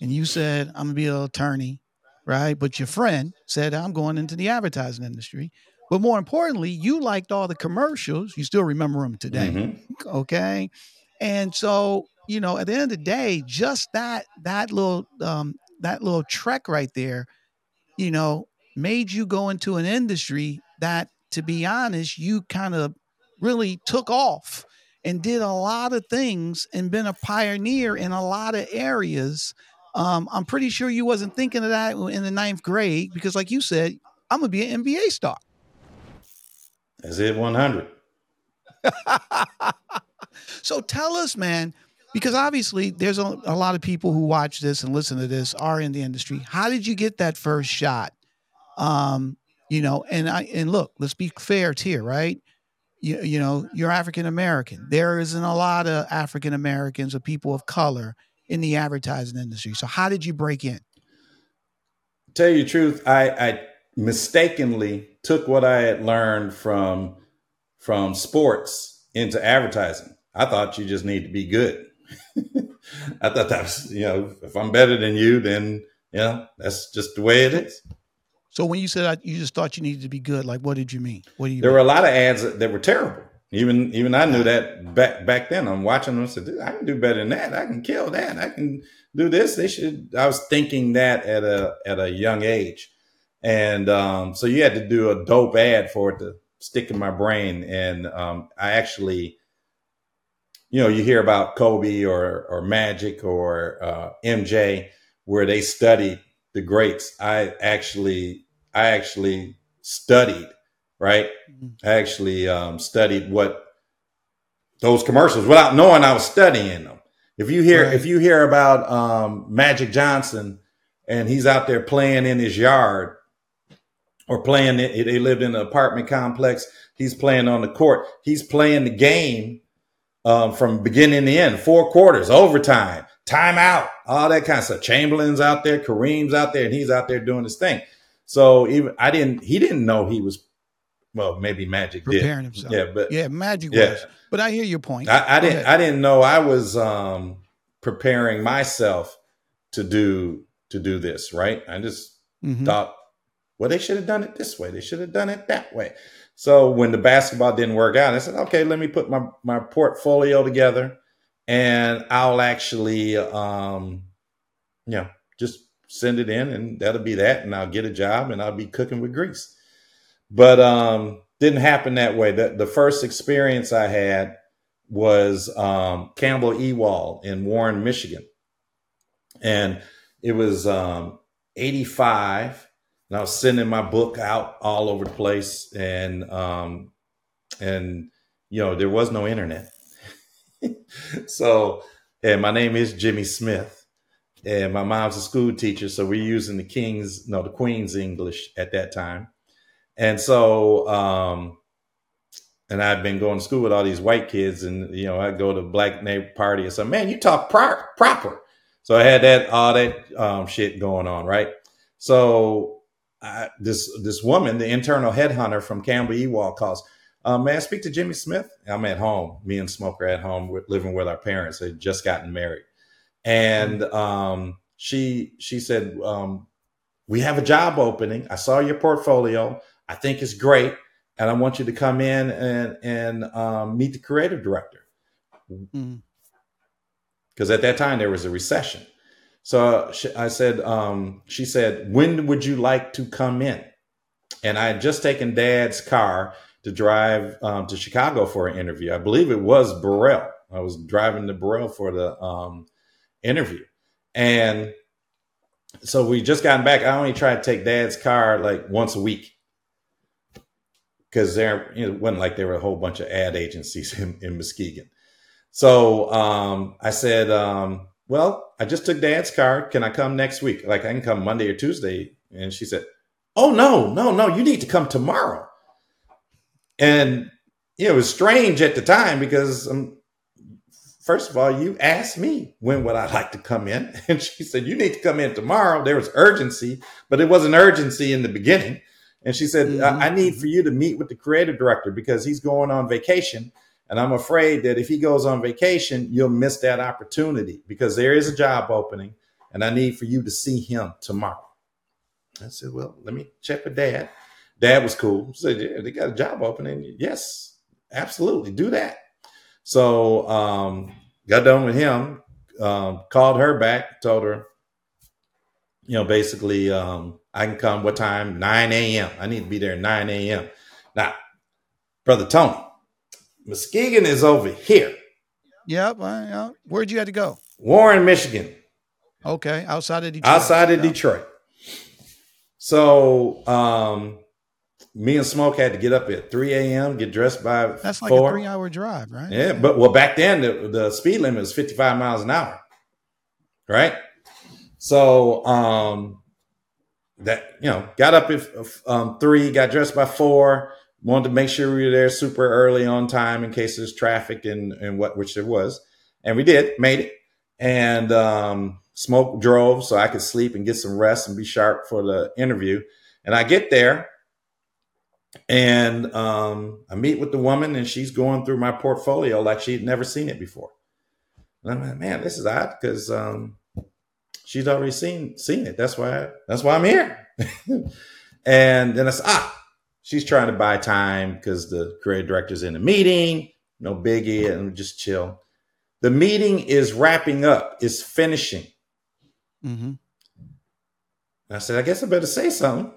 And you said, I'm going to be an attorney, right? But your friend said, I'm going into the advertising industry. But more importantly, you liked all the commercials. You still remember them today Mhm. okay and so you know at the end of the day just that that little um that little trek right there you know made you go into an industry that to be honest you kind of really took off and did a lot of things and been a pioneer in a lot of areas um, i'm pretty sure you wasn't thinking of that in the ninth grade because like you said i'm gonna be an nba star That's it, 100. so tell us, man, because obviously there's a, a lot of people who watch this and listen to this are in the industry. How did you get that first shot? Um, you know, and I and look, let's be fair here, right? You, you know, you're African American. There isn't a lot of African Americans or people of color in the advertising industry. So how did you break in? Tell you the truth, I, I mistakenly took what I had learned from from sports into advertising. I thought you just need to be good. I thought that was, you know, if I'm better than you, then you know that's just the way it is. So when you said you just thought you needed to be good, like what did you mean? What do you There mean? were a lot of ads that, were terrible. Even even I knew that back back then. I'm watching them and said, "Dude, I can do better than that. I can kill that. I can do this. They should. I was thinking that at a at a young age, and um, so you had to do a dope ad for it to stick in my brain. And um, I actually, you know, you hear about Kobe or or Magic or uh, MJ, where they studied the greats. I actually I actually studied right Mhm. I actually um, studied what those commercials without knowing I was studying them. If you hear Right. if you hear about um, Magic Johnson and he's out there playing in his yard or playing, they lived in an apartment complex. He's playing on the court. He's playing the game um, from beginning to end, four quarters, overtime, timeout, all that kind of stuff. Chamberlain's out there, Kareem's out there, and he's out there doing his thing. So even I didn't, he didn't know he was. Well, maybe Magic did. Preparing himself. Yeah, but Yeah, magic Yeah. was. But I hear your point. I, I didn't. I didn't know I was um, preparing myself to do to do this. Right. I just Mhm. thought Well, they should have done it this way. They should have done it that way. So when the basketball didn't work out, I said, okay, let me put my, my portfolio together and I'll actually, um, you know, just send it in and that'll be that. And I'll get a job and I'll be cooking with grease. But um, didn't happen that way. The, the first experience I had was um, Campbell Ewald in Warren, Michigan. And it was um, 85 and I was sending my book out all over the place, and um, and you know there was no internet. so, and my name is Jimmy Smith, and my mom's a school teacher, so we're using the King's, no, the Queen's English at that time, and so. Um, and I've been going to school with all these white kids, and you know, I go to black neighbor party and say, "Man, you talk pro- proper." So I had that all that um, shit going on, right? So I, this this woman, the internal headhunter from Campbell Ewald, calls. Um, may I speak to Jimmy Smith? I'm at home. Me and Smoker at home, we're living with our parents. They just gotten married, and um, she she said, um, "We have a job opening. I saw your portfolio. I think it's great, and I want you to come in and and um, meet the creative director." Because mm-hmm. at that time there was a recession. So I said, um, she said, when would you like to come in? And I had just taken dad's car to drive um, to Chicago for an interview. I believe it was Burrell. I was driving to Burrell for the um, interview. And so we just gotten back. I only tried to take dad's car like once a week because there it wasn't like there were a whole bunch of ad agencies in, in Muskegon. So um, I said, um, well, I just took dad's car. Can I come next week? Like I can come Monday or Tuesday. And she said, Oh no, no, no, you need to come tomorrow. And you know, it was strange at the time because um, first of all, you asked me when would I like to come in. And she said, You need to come in tomorrow. There was urgency, but it wasn't urgency in the beginning. And she said, mm-hmm. I-, I need for you to meet with the creative director because he's going on vacation and I'm afraid that if he goes on vacation, you'll miss that opportunity because there is a job opening and I need for you to see him tomorrow. I said, Well, let me check with dad. Dad was cool. Said, Yeah, they got a job opening. Yes, absolutely. Do that. So um, got done with him, um, called her back, told her, you know, basically, um, I can come what time? 9 a.m. I need to be there 9 a.m. Now, Brother Tony, Muskegon is over here. Yep. Uh, where'd you have to go? Warren, Michigan. Okay, outside of Detroit. Outside of Detroit. So, um, me and Smoke had to get up at 3 a.m., get dressed by That's like 4. a three hour drive, right? Yeah, but well, back then the, the speed limit was 55 miles an hour, right? So, um, that, you know, got up at um, 3, got dressed by 4, wanted to make sure we were there super early on time in case there's traffic and, and what which there was and we did made it and um, smoke drove so i could sleep and get some rest and be sharp for the interview and i get there and um, i meet with the woman and she's going through my portfolio like she'd never seen it before and i'm like man this is odd because um, she's already seen seen it that's why that's why i'm here and then i said ah she's trying to buy time because the creative director's in a meeting. No biggie, and just chill. The meeting is wrapping up. It's finishing. Mm-hmm. I said, I guess I better say something.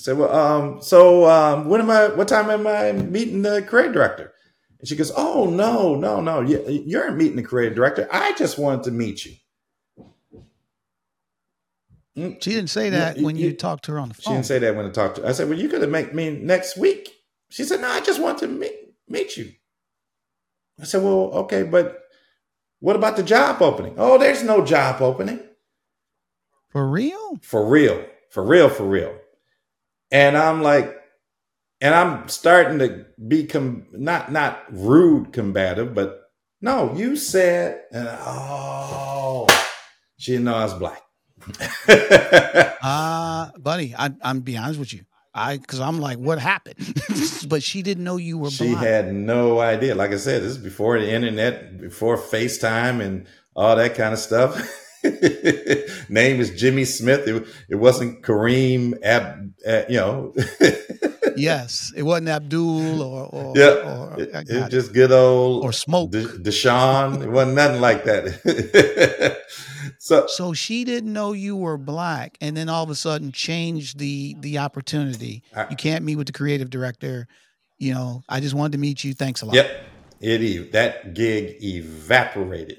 I said, well, um, so um, when am I? What time am I meeting the creative director? And she goes, Oh no, no, no, you, aren't meeting the creative director. I just wanted to meet you. Mm, she didn't say that when you, you, talked to her on the phone. She didn't say that when I talked to her. I said, Well, you could have met me next week. She said, No, I just want to meet, meet you. I said, Well, okay, but what about the job opening? Oh, there's no job opening. For real? For real. For real, for real. And I'm like, and I'm starting to be com- not not rude combative, but no, you said, and oh, she didn't know I was black. uh buddy, I, I'm be honest with you. I because I'm like, what happened? but she didn't know you were. She blind. had no idea. Like I said, this is before the internet, before FaceTime and all that kind of stuff. Name is Jimmy Smith. It, it wasn't Kareem Ab, uh, you know. yes, it wasn't Abdul or, or yeah, or, it, it just good old or smoke. De, Deshaun. it wasn't nothing like that. so, so she didn't know you were black, and then all of a sudden changed the the opportunity. I, you can't meet with the creative director. You know, I just wanted to meet you. Thanks a lot. Yep, it that gig evaporated.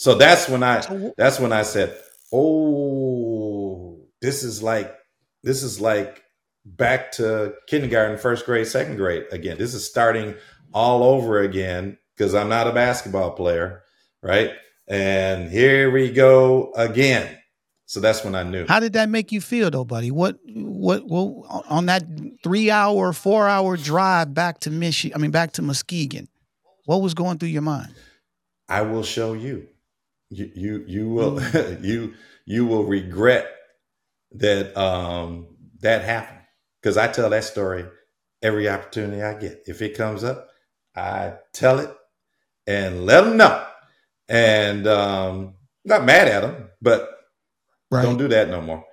So that's when I oh, that's when I said, "Oh, this is like this is like back to kindergarten, first grade, second grade again. This is starting all over again because I'm not a basketball player, right? And here we go again. So that's when I knew. How did that make you feel, though, buddy? What, what, well, on that three-hour, four-hour drive back to Michigan, I mean, back to Muskegon, what was going through your mind? I will show you you you you will mm. you you will regret that um that happened because I tell that story every opportunity I get. If it comes up, I tell it and let them know. And um not mad at them, but right. don't do that no more.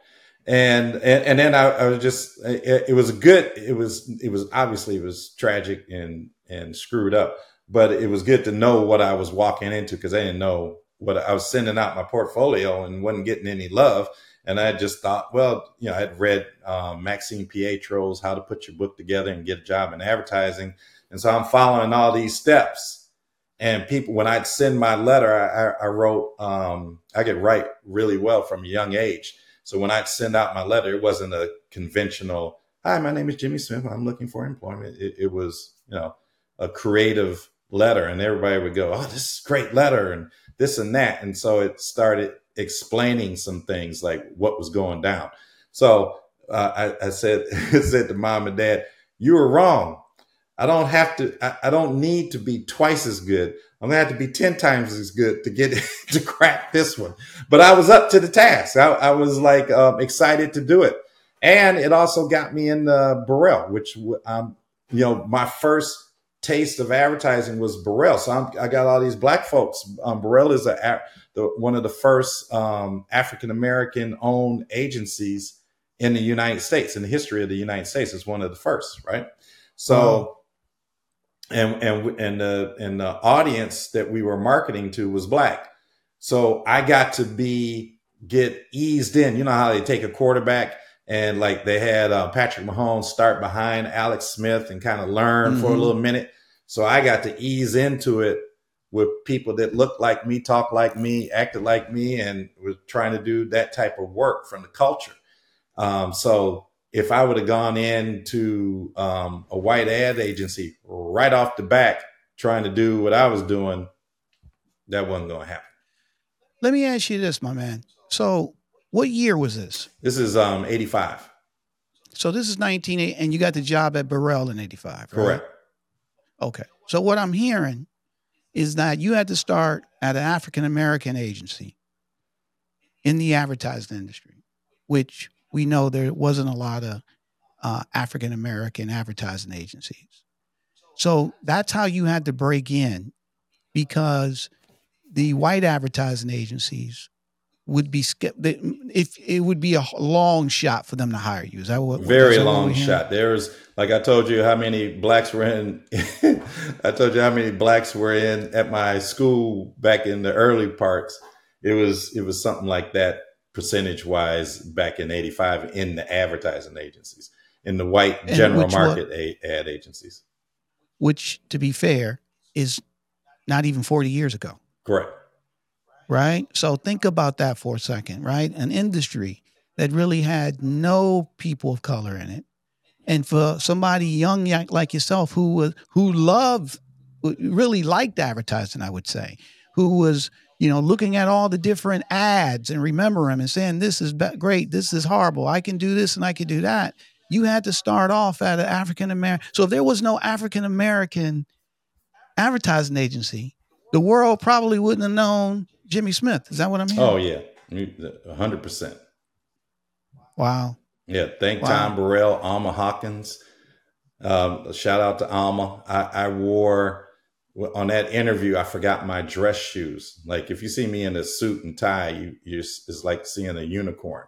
And and, and then I, I was just it, it was good. It was it was obviously it was tragic and and screwed up, but it was good to know what I was walking into because I didn't know what I was sending out my portfolio and wasn't getting any love. And I just thought, well, you know, I had read um, Maxine Pietro's How to Put Your Book Together and Get a Job in Advertising. And so I'm following all these steps. And people, when I'd send my letter, I, I wrote, um, I could write really well from a young age. So when I'd send out my letter, it wasn't a conventional, hi, my name is Jimmy Smith. I'm looking for employment. It, it was, you know, a creative letter. And everybody would go, oh, this is a great letter. And this and that. And so it started explaining some things like what was going down. So uh, I, I, said, I said to mom and dad, you were wrong. I don't have to, I, I, don't need to be twice as good. I'm gonna have to be 10 times as good to get to crack this one. But I was up to the task. I, I was like um, excited to do it. And it also got me in uh, Burrell, which um, you know, my first taste of advertising was Burrell. So I'm, i got all these black folks. Um, Burrell is a, the, one of the first um, African American owned agencies in the United States. In the history of the United States, is one of the first, right? So, and and and the and the audience that we were marketing to was black. So I got to be get eased in. You know how they take a quarterback and like they had uh, Patrick Mahomes start behind Alex Smith and kind of learn mm-hmm. for a mm-hmm. little minute. So I got to ease into it with people that looked like me, talked like me, acted like me, and was trying to do that type of work from the culture. Um, so if I would have gone into um, a white ad agency right off the back trying to do what I was doing, that wasn't going to happen. Let me ask you this, my man. So what year was this? This is um, 85. So this is 1980, and you got the job at Burrell in 85, right? Correct. Okay. So what I'm hearing is that you had to start at an African American agency in the advertising industry, which we know there wasn't a lot of uh, African American advertising agencies. So that's how you had to break in because the white advertising agencies would be if it would be a long shot for them to hire you. Is that what? Very long shot. There's like I told you how many blacks were in. I told you how many blacks were in at my school back in the early parts. It was it was something like that percentage wise back in '85 in the advertising agencies in the white general market ad agencies. Which, to be fair, is not even 40 years ago. Correct right? So think about that for a second, right? An industry that really had no people of color in it. And for somebody young like yourself who was who loved really liked advertising, I would say, who was, you know, looking at all the different ads and remember them and saying, this is great, this is horrible, I can do this and I can do that. You had to start off at an African American. So if there was no African American advertising agency, the world probably wouldn't have known Jimmy Smith. Is that what I'm hearing? Oh yeah, hundred percent. Wow. Yeah. Thank wow. Tom Burrell, Alma Hawkins. Um, shout out to Alma. I, I wore on that interview, I forgot my dress shoes. Like if you see me in a suit and tie, you you it's like seeing a unicorn.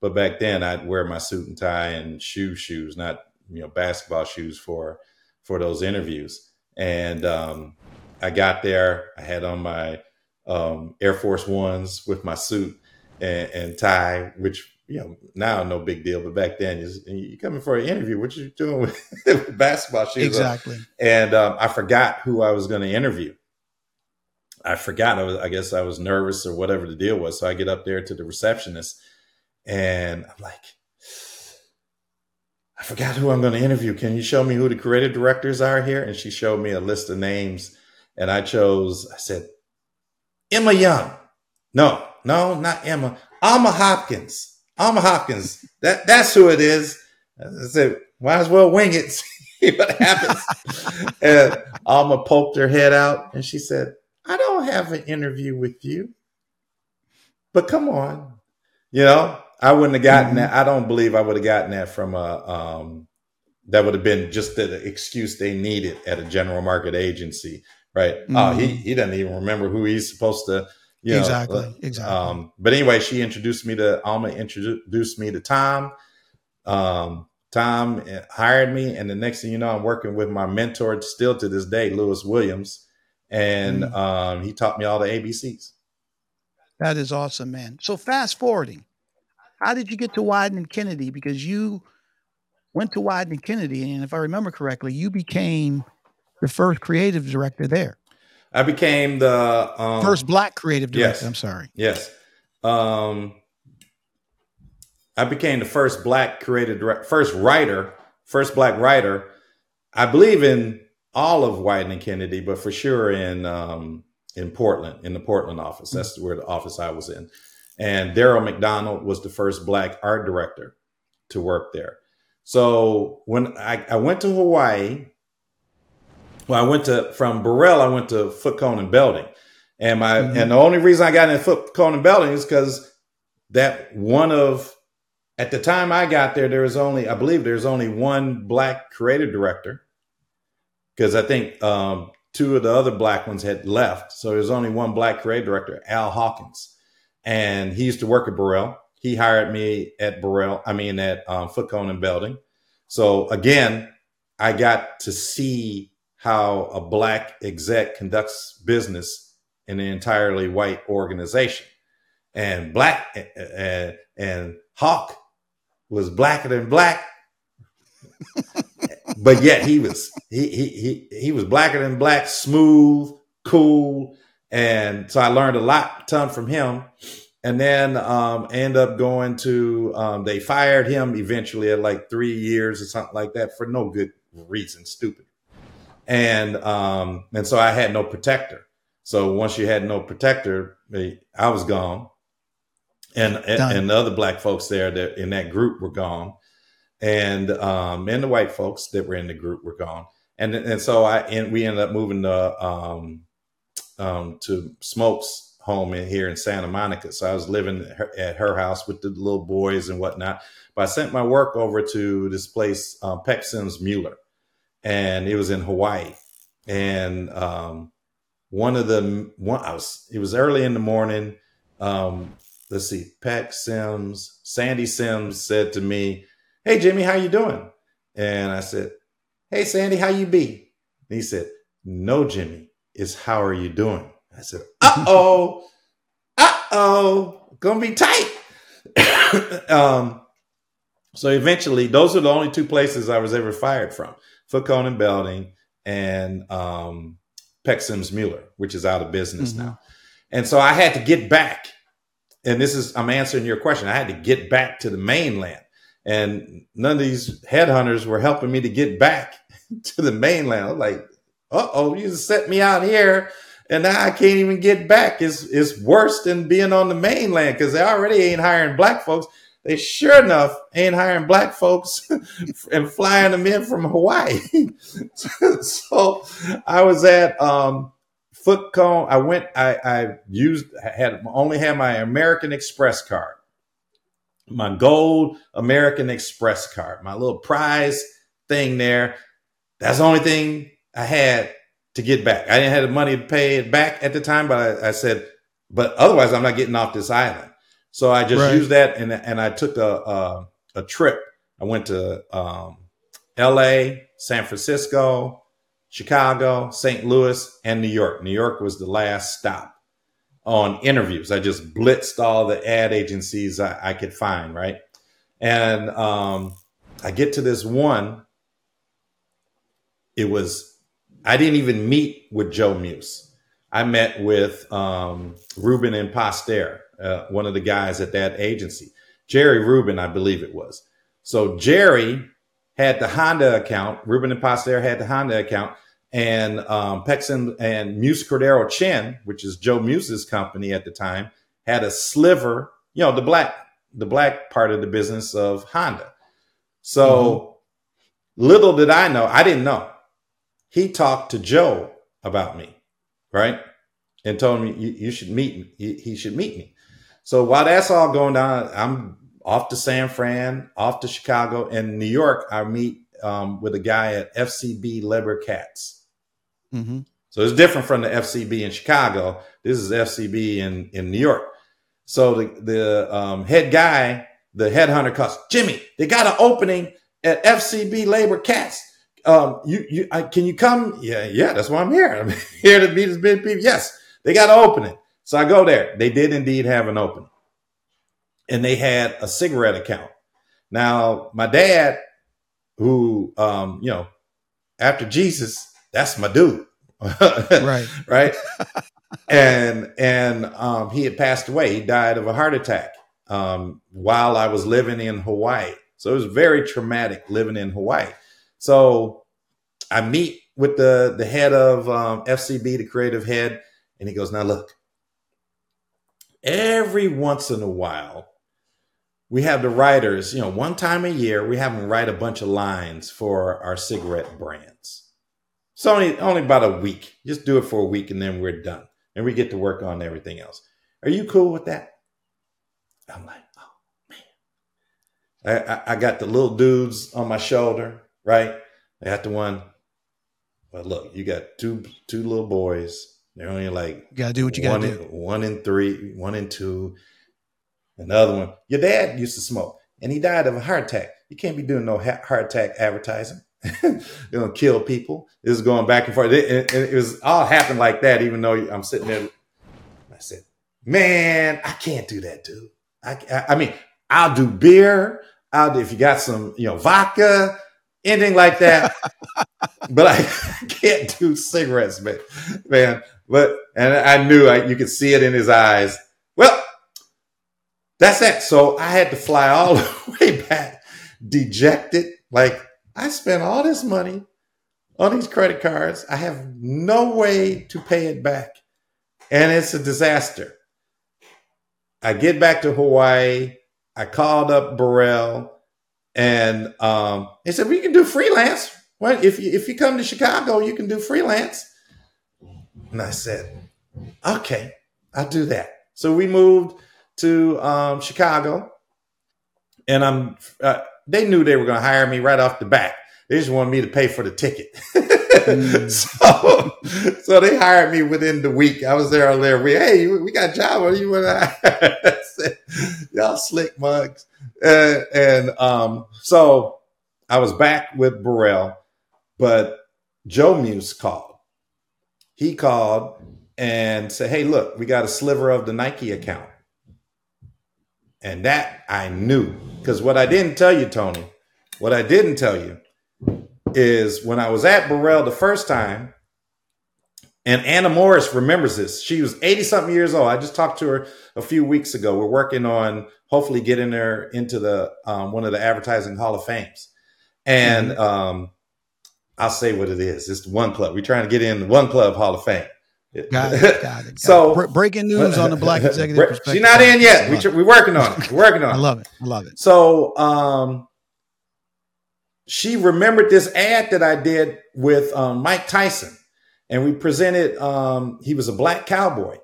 But back then, I'd wear my suit and tie and shoe shoes, not you know basketball shoes for for those interviews. And um, I got there. I had on my um, Air Force Ones with my suit and, and, tie, which you know now no big deal, but back then you you coming for an interview. What you doing with, with basketball shoes? Exactly. And um, I forgot who I was going to interview. I forgot. I was. I guess I was nervous or whatever the deal was. So I get up there to the receptionist, and I'm like, I forgot who I'm going to interview. Can you show me who the creative directors are here? And she showed me a list of names, and I chose. I said, Emma Young. No, no, not Emma. Alma Hopkins. Alma Hopkins. That that's who it is. I said, might as well wing it, see what happens. and Alma poked her head out and she said, I don't have an interview with you. But come on. You know, I wouldn't have gotten mm-hmm. that. I don't believe I would have gotten that from a um, that would have been just the excuse they needed at a general market agency, right? Mm-hmm. Oh, he he doesn't even remember who he's supposed to you know, exactly, uh, exactly. Um, but anyway, she introduced me to Alma, introduced me to Tom. Um, Tom hired me, and the next thing you know, I'm working with my mentor still to this day, Lewis Williams, and mm. um, he taught me all the ABCs. That is awesome, man. So fast forwarding, how did you get to Wieden and Kennedy? Because you went to Wieden and Kennedy, and if I remember correctly, you became the first creative director there. I became the um, first black creative director. Yes, I'm sorry. Yes. Um, I became the first black creative director, first writer, first black writer. I believe in all of Wieden and Kennedy, but for sure in um, in Portland, in the Portland office. That's where the office I was in. And Daryl McDonald was the first black art director to work there. So when I, I went to Hawaii well, I went to from Burrell, I went to Foote Cone and Belding. And my mm-hmm. and the only reason I got in Foote Cone and Belding is because that one of at the time I got there, there was only, I believe there's only one black creative director. Because I think um, two of the other black ones had left. So there's only one black creative director, Al Hawkins. And he used to work at Burrell. He hired me at Burrell, I mean at um, Foote Cone and Belding. So again, I got to see how a black exec conducts business in an entirely white organization. And black and, and Hawk was blacker than black, but yet he was he, he he he was blacker than black, smooth, cool, and so I learned a lot ton from him. And then um, end up going to um, they fired him eventually at like three years or something like that for no good reason, stupid and um, and so I had no protector. So once you had no protector, I was gone, and and, and the other black folks there that in that group were gone, and um, and the white folks that were in the group were gone, and and so I and we ended up moving to um, um, to Smokes home in here in Santa Monica. So I was living at her house with the little boys and whatnot. But I sent my work over to this place, um, Peck Sims Mueller and it was in Hawaii. And um, one of the one I was it was early in the morning. Um, let's see, Peck Sims, Sandy Sims said to me, "Hey Jimmy, how you doing?" And I said, "Hey Sandy, how you be?" And he said, "No, Jimmy, it's how are you doing?" I said, "Uh oh, uh oh, gonna be tight." um, so eventually, those are the only two places I was ever fired from. Foote Cone and Belding and um, Peck Sims Mueller, which is out of business mm-hmm. now. And so I had to get back. And this is, I'm answering your question. I had to get back to the mainland. And none of these headhunters were helping me to get back to the mainland. I was like, uh oh, you just set me out here and now I can't even get back. It's, it's worse than being on the mainland because they already ain't hiring black folks they sure enough ain't hiring black folks and flying them in from Hawaii. so I was at um, Foote Cone. I went. I, I used had only had my American Express card, my gold American Express card, my little prize thing there. That's the only thing I had to get back. I didn't have the money to pay it back at the time, but I, I said, but otherwise, I'm not getting off this island. So I just right. used that, and and I took a a, a trip. I went to um, L.A., San Francisco, Chicago, St. Louis, and New York. New York was the last stop on interviews. I just blitzed all the ad agencies I, I could find, right? And um, I get to this one. It was, I didn't even meet with Joe Muse. I met with um, Rubin Postaer, uh, one of the guys at that agency. Jerry Rubin, I believe it was. So Jerry had the Honda account. Rubin Postaer had the Honda account and um, Pexon and Muse Cordero Chen, which is Joe Muse's company at the time, had a sliver, you know, the black the black part of the business of Honda. So mm-hmm. little did I know, I didn't know. He talked to Joe about me, right? And told me you, you should meet me. He, he should meet me. So while that's all going down, I'm off to San Fran, off to Chicago, and New York. I meet um, with a guy at FCB Leber Katz. Mm-hmm. So it's different from the FCB in Chicago. This is FCB in, in New York. So the, the um, head guy, the headhunter calls, Jimmy, they got an opening at FCB Leber Katz. Um, you, you, I, can you come? Yeah, yeah, that's why I'm here. I'm here to meet as many people. Yes, they got an opening. So I go there. They did indeed have an opening. And they had a cigarette account. Now, my dad who, um, you know, after Jesus, that's my dude. right. right. and, and, um, he had passed away. He died of a heart attack, um, while I was living in Hawaii. So it was very traumatic living in Hawaii. So I meet with the, the head of, um, FCB, the creative head, and he goes, now look, every once in a while, we have the writers, you know, one time a year, we have them write a bunch of lines for our cigarette brands. It's only, only about a week. Just do it for a week and then we're done. And we get to work on everything else. Are you cool with that? I'm like, oh man. I, I, I got the little dudes on my shoulder, right? I got the one. But look, you got two two little boys. They're only like you gotta do what you gotta do. one in three, one in two Another one, your dad used to smoke and he died of a heart attack. You can't be doing no heart attack advertising. You're gonna kill people. This is going back and forth. It, it, it, was all happened like that. Even though I'm sitting there, I said, "Man, I can't do that, dude. I, I, I mean, I'll do beer. I'll do if you got some, you know, vodka, anything like that. but I, I, can't do cigarettes, man. Man, but and I knew I, you could see it in his eyes. Well, that's it. So I had to fly all the way back, dejected. Like I spent all this money on these credit cards. I have no way to pay it back. And it's a disaster. I get back to Hawaii. I called up Burrell and um, he said, We can do freelance. Well, if you, if you come to Chicago, you can do freelance. And I said, Okay, I'll do that. So we moved to um, Chicago, and I'm. Uh, they knew they were going to hire me right off the bat. They just wanted me to pay for the ticket. mm. so, so they hired me within the week. I was there on their week. Hey, we got a job. What do you want to? Y'all slick mugs. Uh, and um, so I was back with Burrell, but Joe Muse called. He called and said, "Hey, look, we got a sliver of the Nike account." And that I knew. Because what I didn't tell you, Tony, what I didn't tell you is when I was at Burrell the first time, and Anna Morris remembers this. She was 80 something years old. I just talked to her a few weeks ago. We're working on hopefully getting her into the um, one of the advertising hall of fames. And mm-hmm. um, I'll say what it is. It's the one club. We're trying to get in the one club hall of fame. Got it. Got it. Got so breaking news on the Black Executive Perspective. She's not in yet. We, we're working on it. We're working on it. I love it. I love it. So um, she remembered this ad that I did with um, Mike Tyson, and we presented. Um, he was a black cowboy.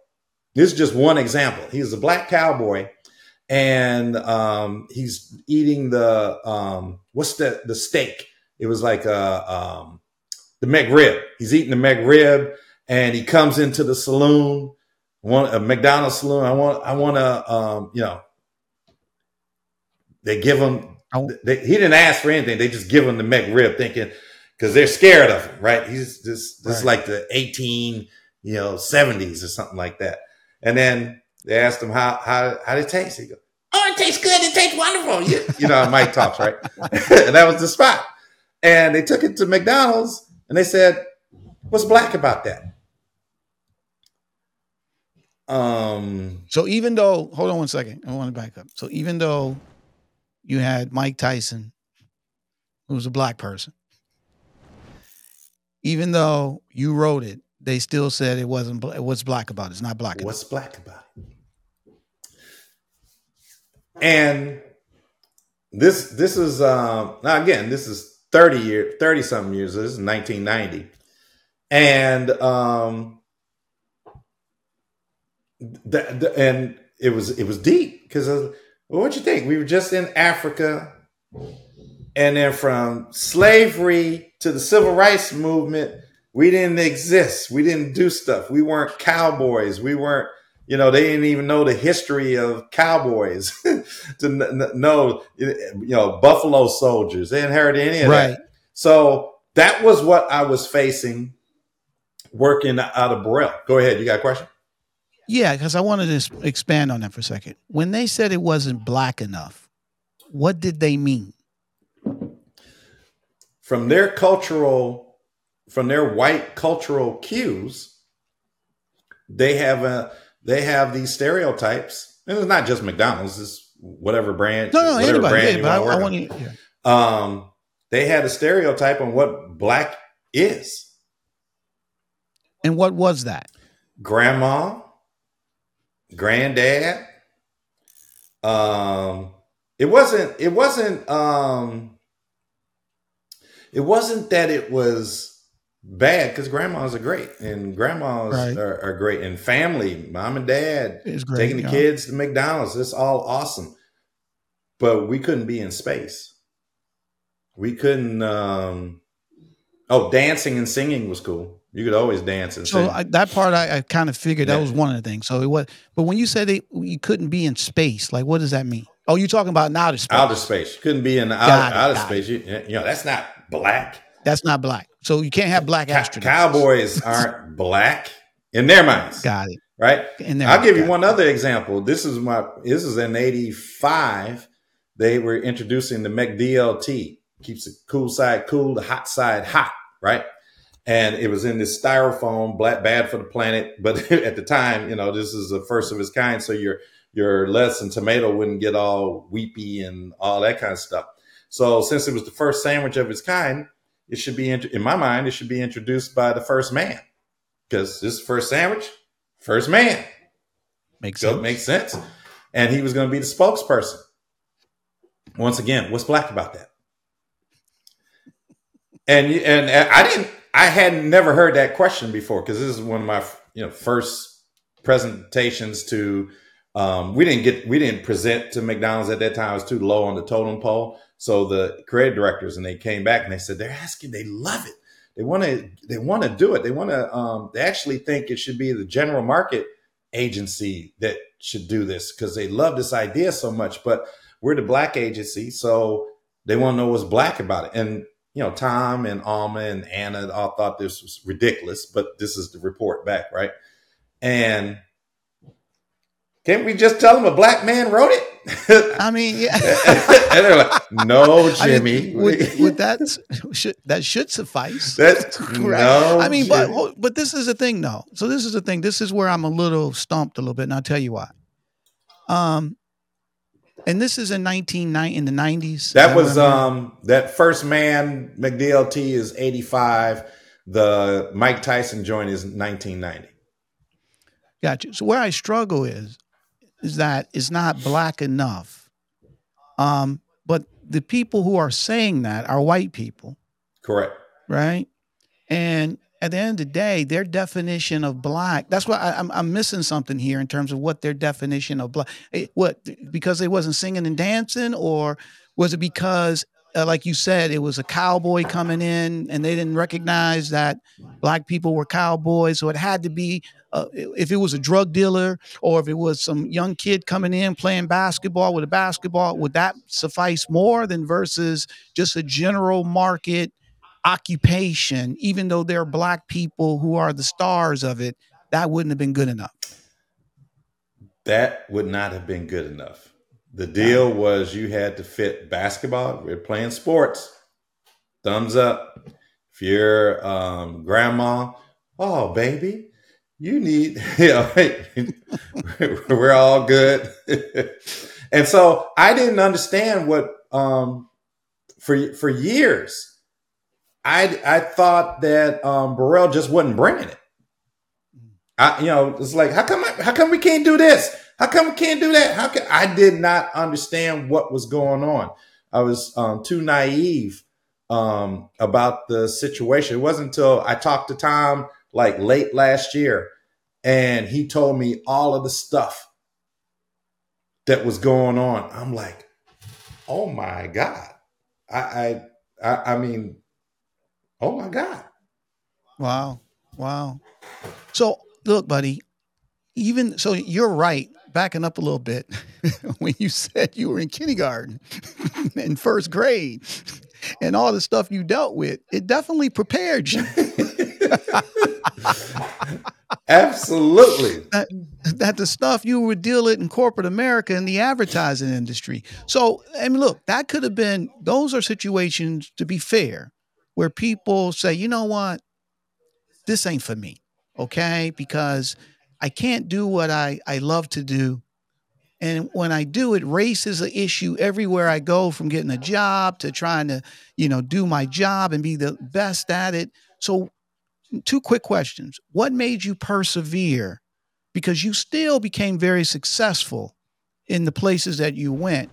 This is just one example. He was a black cowboy, and um, he's eating the um, what's the the steak? It was like a um, the McRib. He's eating the McRib, and he comes into the saloon, one a McDonald's saloon. I want, I want to, um, you know, they give him. They, he didn't ask for anything. They just give him the McRib, thinking because they're scared of him, right? He's just this right. is like the eighteen, you know, seventies or something like that. And then they asked him how how how did it taste. He goes, "Oh, it tastes good. It tastes wonderful." You, you know, Mike talks right, and that was the spot. And they took it to McDonald's, and they said, "What's black about that?" Um. So even though, hold on one second, I want to back up. So even though you had Mike Tyson, who was a black person, even though you wrote it, they still said it wasn't. What's black about it? It's not black. What's black about it? And this this is um, now again this is thirty year thirty something years. This is nineteen ninety, and um, the, the, and it was it was deep because well, what you think? We were just in Africa, and then from slavery to the civil rights movement, we didn't exist. We didn't do stuff. We weren't cowboys. We weren't, you know, they didn't even know the history of cowboys to know, you know, buffalo soldiers. They didn't heard any of right. that. So that was what I was facing working out of Burrell. Go ahead. You got a question? Yeah, because I wanted to expand on that for a second. When they said it wasn't black enough, what did they mean? From their cultural from their white cultural cues, they have a they have these stereotypes, and it's not just McDonald's. It's whatever brand. No, no, whatever anybody. Brand yeah, you I, I want you. Yeah. Um, they had a stereotype on what black is. And what was that? Grandma, granddad. Um, it wasn't. It wasn't. Um, it wasn't that it was bad because grandmas are great and grandmas right. are, are, great and family mom and dad great, taking the yeah. kids to mcdonald's it's all awesome. But we couldn't be in space. We couldn't um oh dancing and singing was cool. You could always dance and sing. so I, that part I, I kind of figured yeah. that was one of the things. So it was but when you said it, you couldn't be in space like what does that mean? Oh you're talking about outer space. Outer space. You couldn't be in outer, outer space. You, you know that's not black. That's not black so you can't have black astronauts. Cowboys aren't black in their minds. Got it. Right. In their I'll give you one other example. This is my. This is in '85. They were introducing the McDLT. Keeps the cool side cool, the hot side hot. Right. And it was in this styrofoam, black, bad for the planet. But at the time, you know, this is the first of its kind. So your your lettuce and tomato wouldn't get all weepy and all that kind of stuff. So since it was the first sandwich of its kind, it should be in my mind it should be introduced by the first man. Because this first sandwich first man. Makes so sense. makes sense. And he was going to be the spokesperson. Once again what's black about that? And and i didn't i had never heard that question before because this is one of my you know first presentations to um, we didn't get we didn't present to mcdonald's at that time. I was too low on the totem pole so the creative directors and they came back and they said they're asking, they love it. They want to, they want to do it. They want to, um, they actually think it should be the general market agency that should do this because they love this idea so much. But we're the black agency, so they want to know what's black about it. And you know, Tom and Alma and Anna all thought this was ridiculous, but this is the report back, right? And can't we just tell them a black man wrote it? I mean, yeah. and they're like, no, Jimmy. I mean, would, would, that should that should suffice? That's no. I mean, Jimmy. but but this is the thing, though. So this is the thing. This is where I'm a little stumped a little bit, and I'll tell you why. Um, and this is in 1990 in the 90s. That was um that first man McDLT is 85. The Mike Tyson joint is 1990. Gotcha. So where I struggle is that it's not black enough. Um, but the people who are saying that are white people. Correct. Right. And at the end of the day, their definition of black, that's why I, am I'm missing something here in terms of what their definition of black, eh, what, because they wasn't singing and dancing, or was it because uh, like you said, it was a cowboy coming in, and they didn't recognize that black people were cowboys. So it had to be, uh, if it was a drug dealer or if it was some young kid coming in playing basketball with a basketball, would that suffice more than versus just a general market occupation? Even though there are black people who are the stars of it, that wouldn't have been good enough. That would not have been good enough. The deal was you had to fit basketball. We're playing sports. Thumbs up. If you're um, grandma, oh baby, you need. Know, we're all good. and so I didn't understand what um, for for years. I I thought that um, Burrell just wasn't bringing it. I, you know, it's like how come how come we can't do this? How come we can't do that? How can I did not understand what was going on. I was um, too naive um, about the situation. It wasn't until I talked to Tom like late last year, and he told me all of the stuff that was going on. I'm like, oh my god! I I I, I mean, oh my god! Wow, wow. So look, buddy. Even so, you're right backing up a little bit, when you said you were in kindergarten and first grade and all the stuff you dealt with, it definitely prepared you. Absolutely. That, that, the stuff you would deal it in corporate America in the advertising industry. So, I mean, look, that could have been, those are situations, to be fair, where people say, you know what, this ain't for me. Okay. Because I can't do what I, I love to do. And when I do it, race is an issue everywhere I go, from getting a job to trying to, you know, do my job and be the best at it. So, two quick questions. What made you persevere? Because you still became very successful in the places that you went.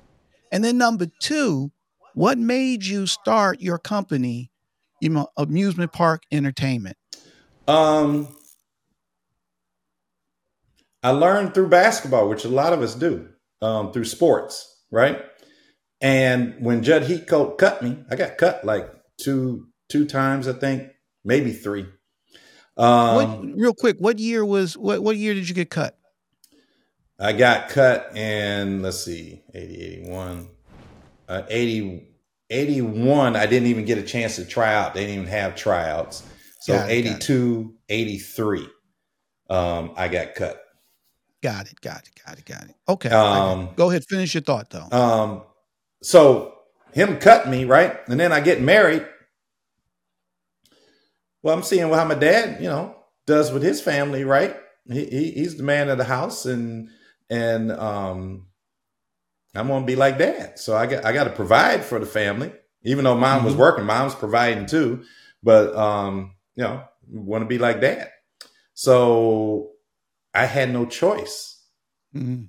And then number two, what made you start your company, you know, amusement park entertainment? Um, I learned through basketball, which a lot of us do, um, through sports, right? And when Judd Heathcote cut me, I got cut like two two times, I think, maybe three. Um, what, real quick, what year was what? What year did you get cut? I got cut in let's see, 80, 81, uh, 80, 81. I didn't even get a chance to try out. They didn't even have tryouts. So got 82, 83, um, I got cut. Got it. Got it. Got it. Got it. Okay. Um, Go ahead. Finish your thought, though. Um, so him cut me right, and then I get married. Well, I'm seeing how my dad, you know, does with his family, right? He, he he's the man of the house, and and um, I'm gonna be like dad. So I got I got to provide for the family, even though mom mm-hmm. was working. Mom's providing too, but um, you know, want to be like dad. So I had no choice. Mm-hmm.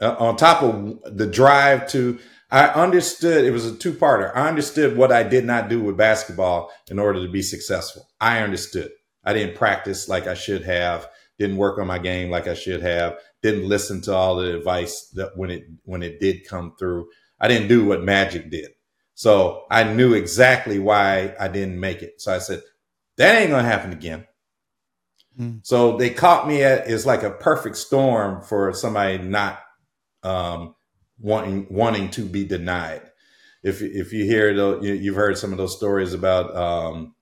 Uh, on top of the drive to, I understood it was a two parter. I understood what I did not do with basketball in order to be successful. I understood. I didn't practice like I should have. Didn't work on my game like I should have. Didn't listen to all the advice that when it when it did come through. I didn't do what Magic did. So I knew exactly why I didn't make it. So I said, that ain't gonna happen again. Mm. So they caught me at is like a perfect storm for somebody not um, wanting wanting to be denied. If if you hear the you've heard some of those stories about um,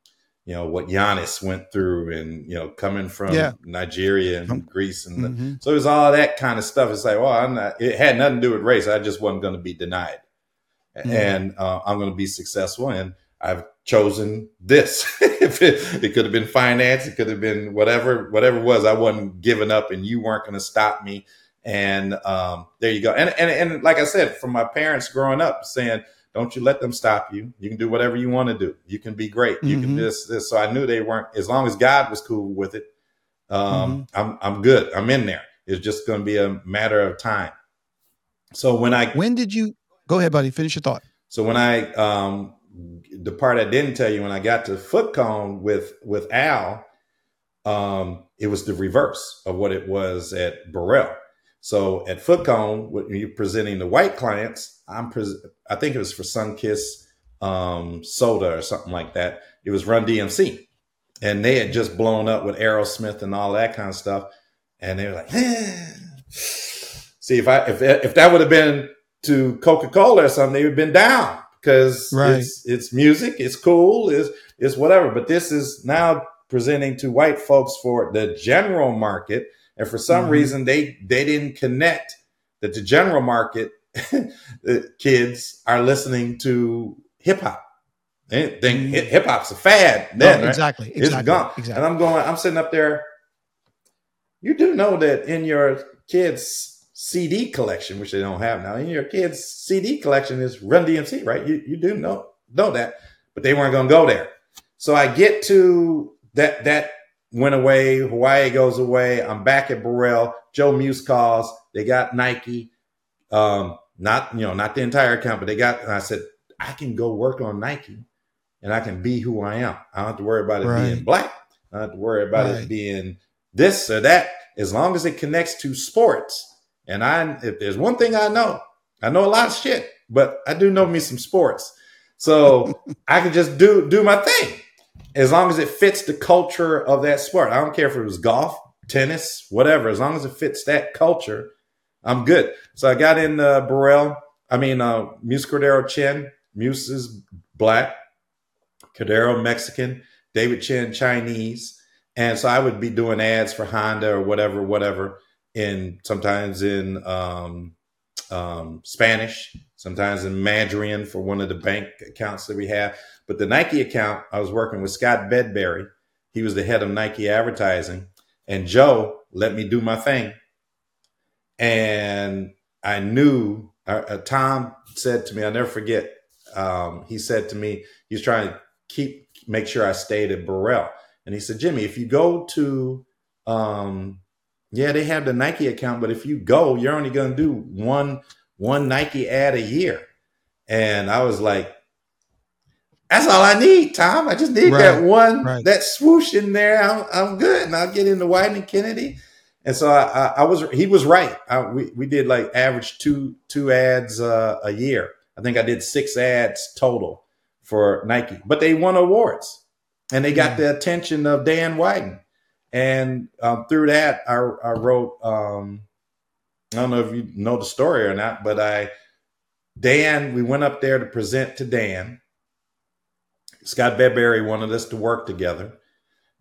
you know what Giannis went through and you know coming from yeah. Nigeria and Greece and mm-hmm. the, so it was all that kind of stuff. It's like well, I'm not. It had nothing to do with race. I just wasn't going to be denied, mm-hmm. and uh, I'm going to be successful. And I've chosen this. if it, it could have been finance, it could have been whatever, whatever it was. I wasn't giving up, and you weren't going to stop me. And um, there you go. And, and and like I said, from my parents growing up, saying, "Don't you let them stop you. You can do whatever you want to do. You can be great. You mm-hmm. can this this." So I knew they weren't. As long as God was cool with it, um, mm-hmm. I'm I'm good. I'm in there. It's just going to be a matter of time. So when I when did you go ahead, buddy? Finish your thought. So when I um, the part I didn't tell you when I got to Foote Cone with with Al, um, it was the reverse of what it was at Burrell. So at Foote Cone, when you're presenting the white clients, I'm pres- I think it was for Sunkist um, soda or something like that. It was Run DMC, and they had just blown up with Aerosmith and all that kind of stuff. And they were like, eh. see if I if if that would have been to Coca Cola or something, they would have been down because Right. it's it's music, it's cool, it's it's whatever. But this is now presenting to white folks for the general market, and for some Mhm. reason they they didn't connect that the general market kids are listening to hip hop. They think Mhm. hip hop's a fad. No, Then right? exactly. it's Exactly. gone. Exactly. And I'm going. I'm sitting up there. You do know that in your kids' CD collection, which they don't have now, in your kids' CD collection is Run DMC, right? You you do know know that, but they weren't going to go there. So I get to that that went away. Hawaii goes away. I'm back at Burrell. Joe Muse calls. They got Nike. Um, not you know not the entire account, but they got. And I said I can go work on Nike, and I can be who I am. I don't have to worry about it Right. being black. I don't have to worry about Right. it being this or that. As long as it connects to sports, and I if there's one thing I know, I know a lot of shit, but I do know me some sports. So I can just do do my thing as long as it fits the culture of that sport. I don't care if it was golf, tennis, whatever. As long as it fits that culture, I'm good. So I got in uh, Burrell. I mean, uh, Muse Cordero Chen. Muse is black. Cordero Mexican. David Chen Chinese. And so I would be doing ads for Honda or whatever, whatever. In sometimes in um, um, Spanish, sometimes in Mandarin for one of the bank accounts that we have. But the Nike account, I was working with Scott Bedbury. He was the head of Nike advertising. And Joe let me do my thing. And I knew, uh, uh, Tom said to me, I'll never forget, um, he said to me, he's trying to keep, make sure I stayed at Burrell. And he said, Jimmy, if you go to, um, yeah, they have the Nike account, but if you go, you're only going to do one one Nike ad a year. And I was like, that's all I need, Tom. I just need that one, right. that swoosh in there. I'm, I'm good. And I'll get into Wieden and Kennedy. And so I, I, I was, he was right. I, we, we did like average two, two ads uh, a year. I think I did six ads total for Nike, but they won awards and they got Yeah. the attention of Dan Wieden. And um, through that, I, I wrote, um, I don't know if you know the story or not, but I, Dan, we went up there to present to Dan. Scott Bedbury wanted us to work together.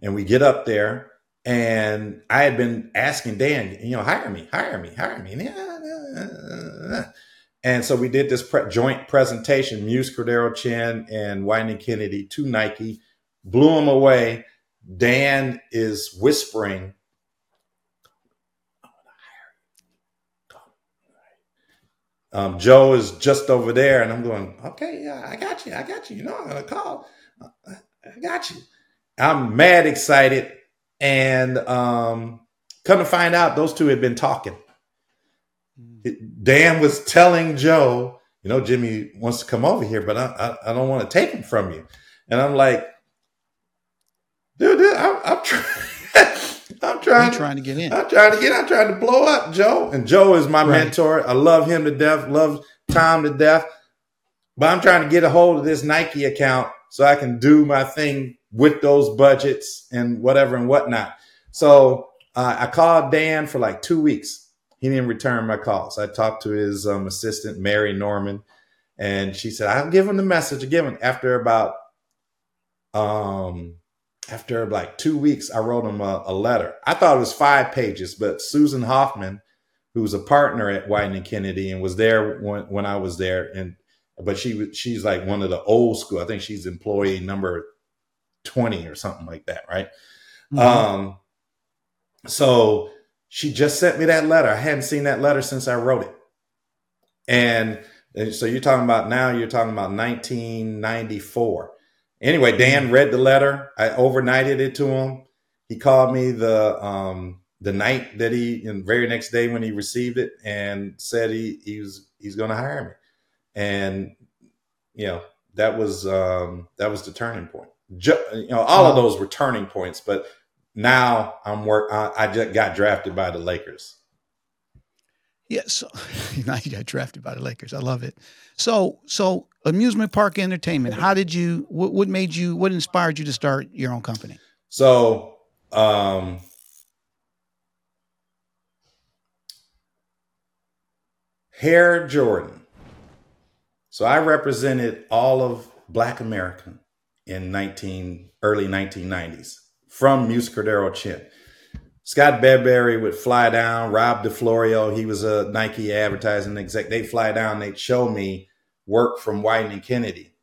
And we get up there, and I had been asking Dan, you know, hire me, hire me, hire me. And ah, ah, ah, so we did this pre- joint presentation, Muse Cordero Chen and Wieden Kennedy to Nike, blew them away. Dan is whispering, um, Joe is just over there, and I'm going, okay, yeah, I got you, I got you. You know, I'm gonna call. I I got you. I'm mad excited, and um, come to find out, those two had been talking. Dan was telling Joe, you know, Jimmy wants to come over here, but I, I, I don't want to take him from you. And I'm like, dude, dude I'm, I'm trying. I'm You trying. trying to get in? I'm trying to get. I'm trying to blow up, Joe. And Joe is my Right. mentor. I love him to death. Love Tom to death. But I'm trying to get a hold of this Nike account so I can do my thing with those budgets and whatever and whatnot. So uh, I called Dan for like two weeks. He didn't return my calls. I talked to his um, assistant, Mary Norman, and she said, "I'll give him the message." I give him after about um after like two weeks, I wrote him a, a letter. I thought it was five pages, but Susan Hoffman, who's a partner at Wieden and Kennedy and was there when, when I was there, and but she she's like one of the old school. I think she's employee number twenty or something like that, right? Mhm. Um, so she just sent me that letter. I hadn't seen that letter since I wrote it. And, and so you're talking about now, you're talking about 1994. Anyway, Dan read the letter. I overnighted it to him. He called me the um, the night that he, and very next day when he received it, and said he he was he's going to hire me. And you know that was um, that was the turning point. Ju- you know, all of those were turning points, but now I'm work. I, I just got drafted by the Lakers. Yeah, so now you got drafted by the Lakers. I love it. So, so amusement park entertainment. How did you? What, what made you? What inspired you to start your own company? So, um, Hare Jordan. So I represented all of Black America in 19 early 1990s from Muse Cordero Chen. Scott Bedbury would fly down. Rob DeFlorio, he was a Nike advertising exec. They'd fly down. They'd show me work from Wieden and Kennedy,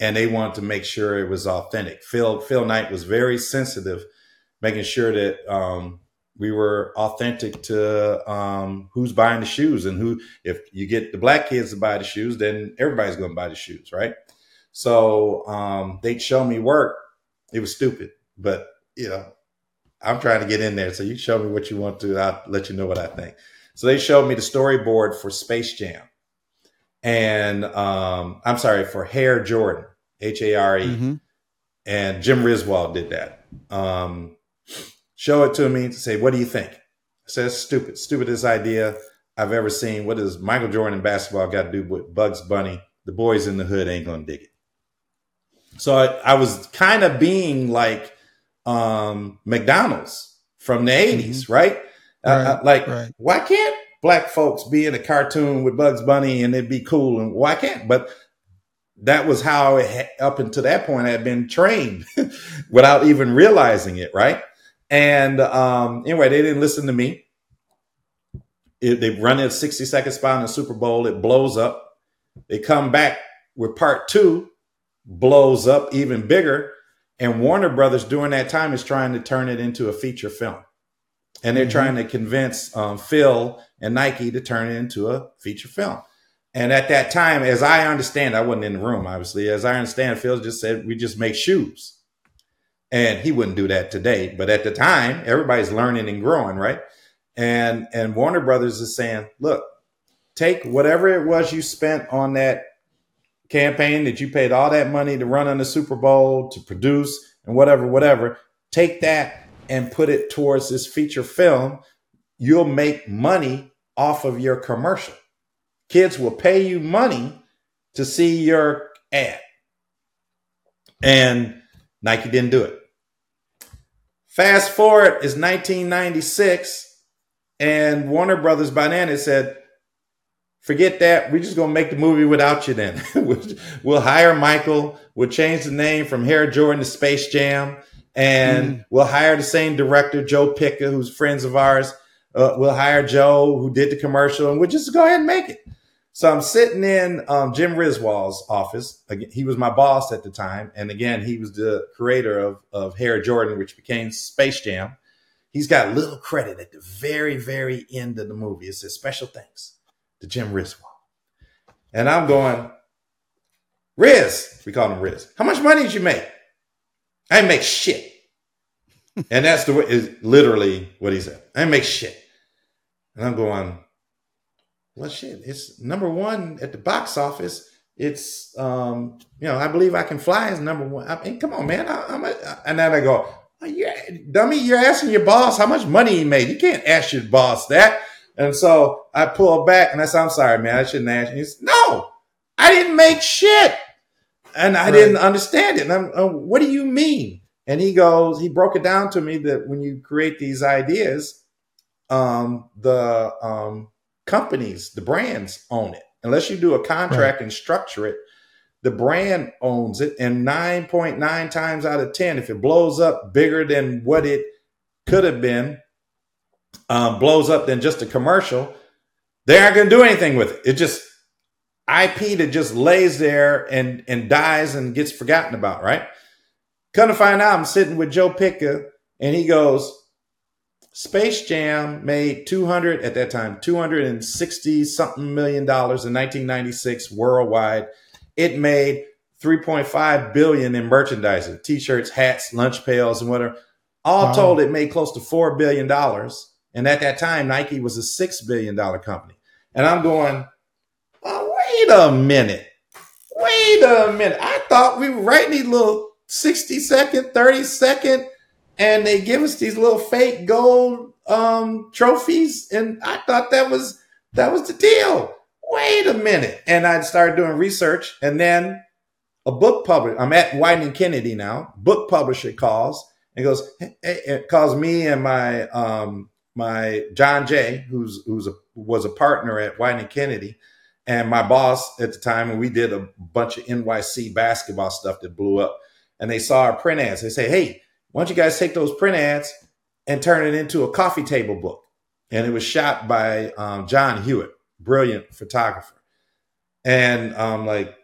and they wanted to make sure it was authentic. Phil Phil Knight was very sensitive, making sure that um, we were authentic to um, who's buying the shoes and who. If you get the black kids to buy the shoes, then everybody's going to buy the shoes, right? So um, they'd show me work. It was stupid, but you know I'm trying to get in there. So you show me what you want to. I'll let you know what I think. So they showed me the storyboard for Space Jam, and um, I'm sorry for Hare Jordan, H A R E, mm-hmm. and Jim Riswold did that. Um, show it to me to say, what do you think? I said, stupid, stupidest idea I've ever seen. What does Michael Jordan in basketball got to do with Bugs Bunny? The boys in the hood ain't gonna dig it. So I, I was kind of being like um, McDonald's from the 80s, mm-hmm. right? Uh, right? Uh, like, right. why can't black folks be in a cartoon with Bugs Bunny and it'd be cool? And why can't? But that was how it, up until that point, I had been trained without even realizing it, right? And um, anyway, they didn't listen to me. It, they run a 60 second spot in the Super Bowl. It blows up. They come back with part two, blows up even bigger. And Warner Brothers during that time is trying to turn it into a feature film. And they're mm-hmm. trying to convince um, Phil and Nike to turn it into a feature film. And at that time, as I understand, I wasn't in the room, obviously. As I understand, Phil just said, we just make shoes. And he wouldn't do that today. But at the time, everybody's learning and growing, right? And and Warner Brothers is saying, look, take whatever it was you spent on that campaign that you paid all that money to run on the Super Bowl, to produce, and whatever, whatever, take that and put it towards this feature film. You'll make money off of your commercial. Kids will pay you money to see your ad. And Nike didn't do it. Fast forward is 1996, and Warner Brothers by then had said, forget that. We're just going to make the movie without you then. we'll hire Michael. We'll change the name from Hare Jordan to Space Jam. And mm. we'll hire the same director, Joe Pytka, who's friends of ours. Uh, we'll hire Joe, who did the commercial, and we'll just go ahead and make it. So I'm sitting in um, Jim Riswold's office. He was my boss at the time. And again, he was the creator of, of Hare Jordan, which became Space Jam. He's got little credit at the very, very end of the movie. It says special thanks to Jim Riswold. And I'm going, Riz, we call him Riz. How much money did you make? I make shit. And that's the way is literally what he said. I make shit. And I'm going, well shit, it's number one at the box office. It's um, you know, I believe I can fly is number one. I mean, come on, man. I, am a, and then I go, oh, yeah, dummy, you're asking your boss how much money he made. You can't ask your boss that. And so I pull back and I said, I'm sorry, man, I shouldn't ask you. He said, no, I didn't make shit. And I right. didn't understand it. And I'm, oh, what do you mean? And he goes, he broke it down to me that when you create these ideas, um, the um, companies, the brands own it. Unless you do a contract right. and structure it, the brand owns it. And 9.9 times out of 10, if it blows up bigger than what it could have been, um, blows up than just a commercial, they aren't going to do anything with it. It just IP that just lays there and and dies and gets forgotten about, right? Come to find out, I'm sitting with Joe Pytka, and he goes, Space Jam made 200 at that time, 260 something million dollars in 1996 worldwide. It made 3.5 billion in merchandising, t-shirts, hats, lunch pails, and whatever. All wow. told, it made close to four billion dollars. And at that time, Nike was a $6 billion company. And I'm going, oh, wait a minute. Wait a minute. I thought we were writing these little 60 second, 30 second, and they give us these little fake gold um, trophies. And I thought that was That was the deal. Wait a minute. And I started doing research, and then a book publisher, I'm at Wieden Kennedy now, book publisher calls and goes, hey, it calls me and my um, my John Jay, who's who's a was a partner at Wieden Kennedy, and my boss at the time, and we did a bunch of NYC basketball stuff that blew up. And they saw our print ads. They say, "Hey, why don't you guys take those print ads and turn it into a coffee table book?" And it was shot by um, John Huet, brilliant photographer. And um, like,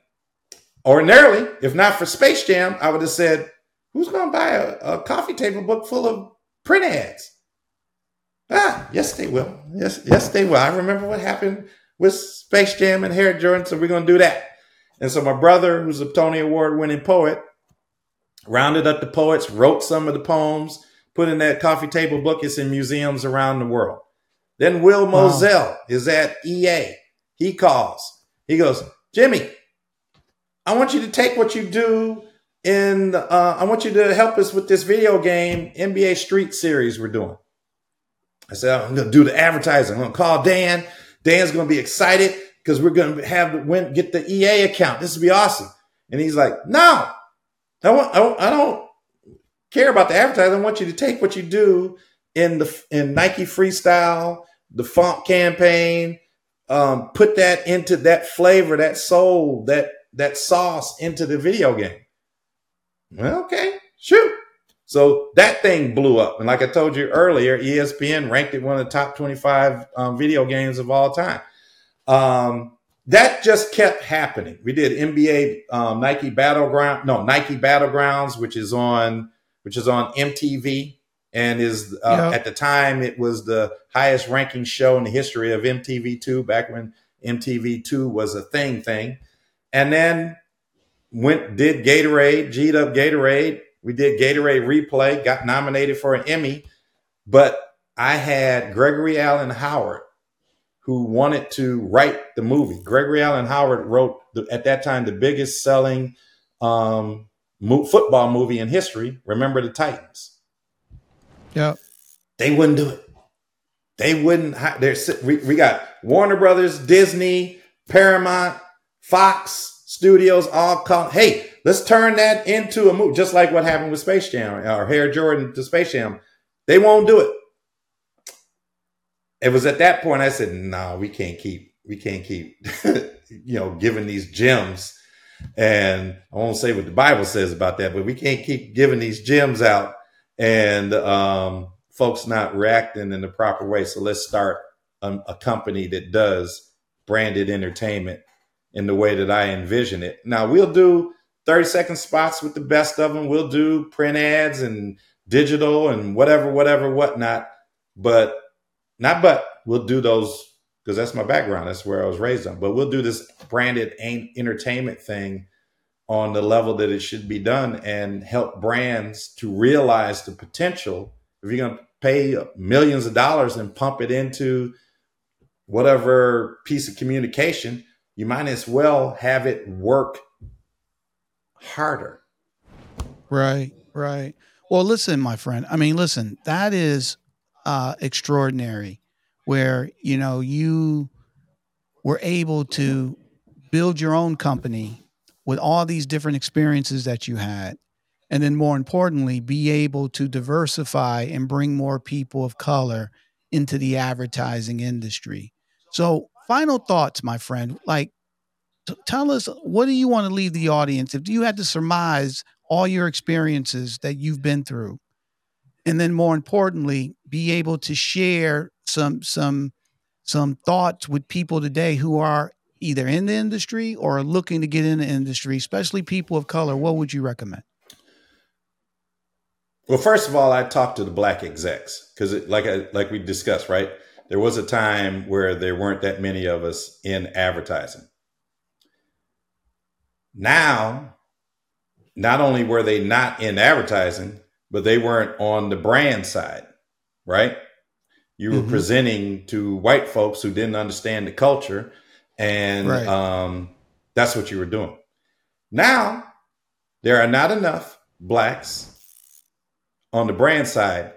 ordinarily, if not for Space Jam, I would have said, "Who's going to buy a, a coffee table book full of print ads?" Ah, yes, they will. Yes, yes, they will. I remember what happened with Space Jam and Hare Jordan, so we're gonna do that. And so my brother, who's a Tony Award winning poet, rounded up the poets, wrote some of the poems, put in that coffee table book. It's in museums around the world. Then Will wow. Moselle is at EA. He calls. He goes, Jimmy, I want you to take what you do in. Uh, I want you to help us with this video game NBA Street series we're doing. I said, I'm going to do the advertising. I'm going to call Dan. Dan's going to be excited because we're going to have the win, get the EA account. This will be awesome. And he's like, no, I, want, I, I don't care about the advertising. I want you to take what you do in the in Nike Freestyle, the font campaign, um, put that into that flavor, that soul, that that sauce into the video game. Well, okay, shoot. So that thing blew up. And like I told you earlier, ESPN ranked it one of the top 25 um, video games of all time. Um, that just kept happening. We did NBA um, Nike Battleground, no Nike Battlegrounds, which is on which is on MTV and is uh, at the time it was the highest ranking show in the history of MTV2 back when MTV2 was a thing thing. And then went did Gatorade, G'd up Gatorade, we did Gatorade Replay, got nominated for an Emmy, but I had Gregory Allen Howard, who wanted to write the movie. Gregory Allen Howard wrote the, at that time the biggest selling um, mo- football movie in history. Remember the Titans? Yeah, they wouldn't do it. They wouldn't. There's we, we got Warner Brothers, Disney, Paramount, Fox Studios all call. Hey, Let's turn that into a movie, just like what happened with Space Jam or Hare Jordan to Space Jam. They won't do it. It was at that point I said, "No, nah, we can't keep, we can't keep, you know, giving these gems." And I won't say what the Bible says about that, but we can't keep giving these gems out and um, folks not reacting in the proper way. So let's start a, a company that does branded entertainment in the way that I envision it. Now we'll do 30 second spots with the best of them. We'll do print ads and digital and whatever, whatever, whatnot. But not but we'll do those because that's my background. That's where I was raised on. But we'll do this branded entertainment thing on the level that it should be done and help brands to realize the potential. If you're going to pay millions of dollars and pump it into whatever piece of communication, you might as well have it work harder. Right, right. Well, listen, my friend. I mean, listen, that is uh, extraordinary where, you know, you were able to build your own company with all these different experiences that you had. And then, more importantly, be able to diversify and bring more people of color into the advertising industry. So, final thoughts, my friend. Like, t- tell us what do you want to leave the audience if you had to surmise all your experiences that you've been through and then more importantly be able to share some some some thoughts with people today who are either in the industry or looking to get in the industry especially people of color. What would you recommend? Well first of all i talked to the black execs because like I, like we discussed right? There was a time where there weren't that many of us in advertising. Now, not only were they not in advertising, but they weren't on the brand side, right? You were mm-hmm. presenting to white folks who didn't understand the culture, and right. um, that's what you were doing. Now, there are not enough blacks on the brand side,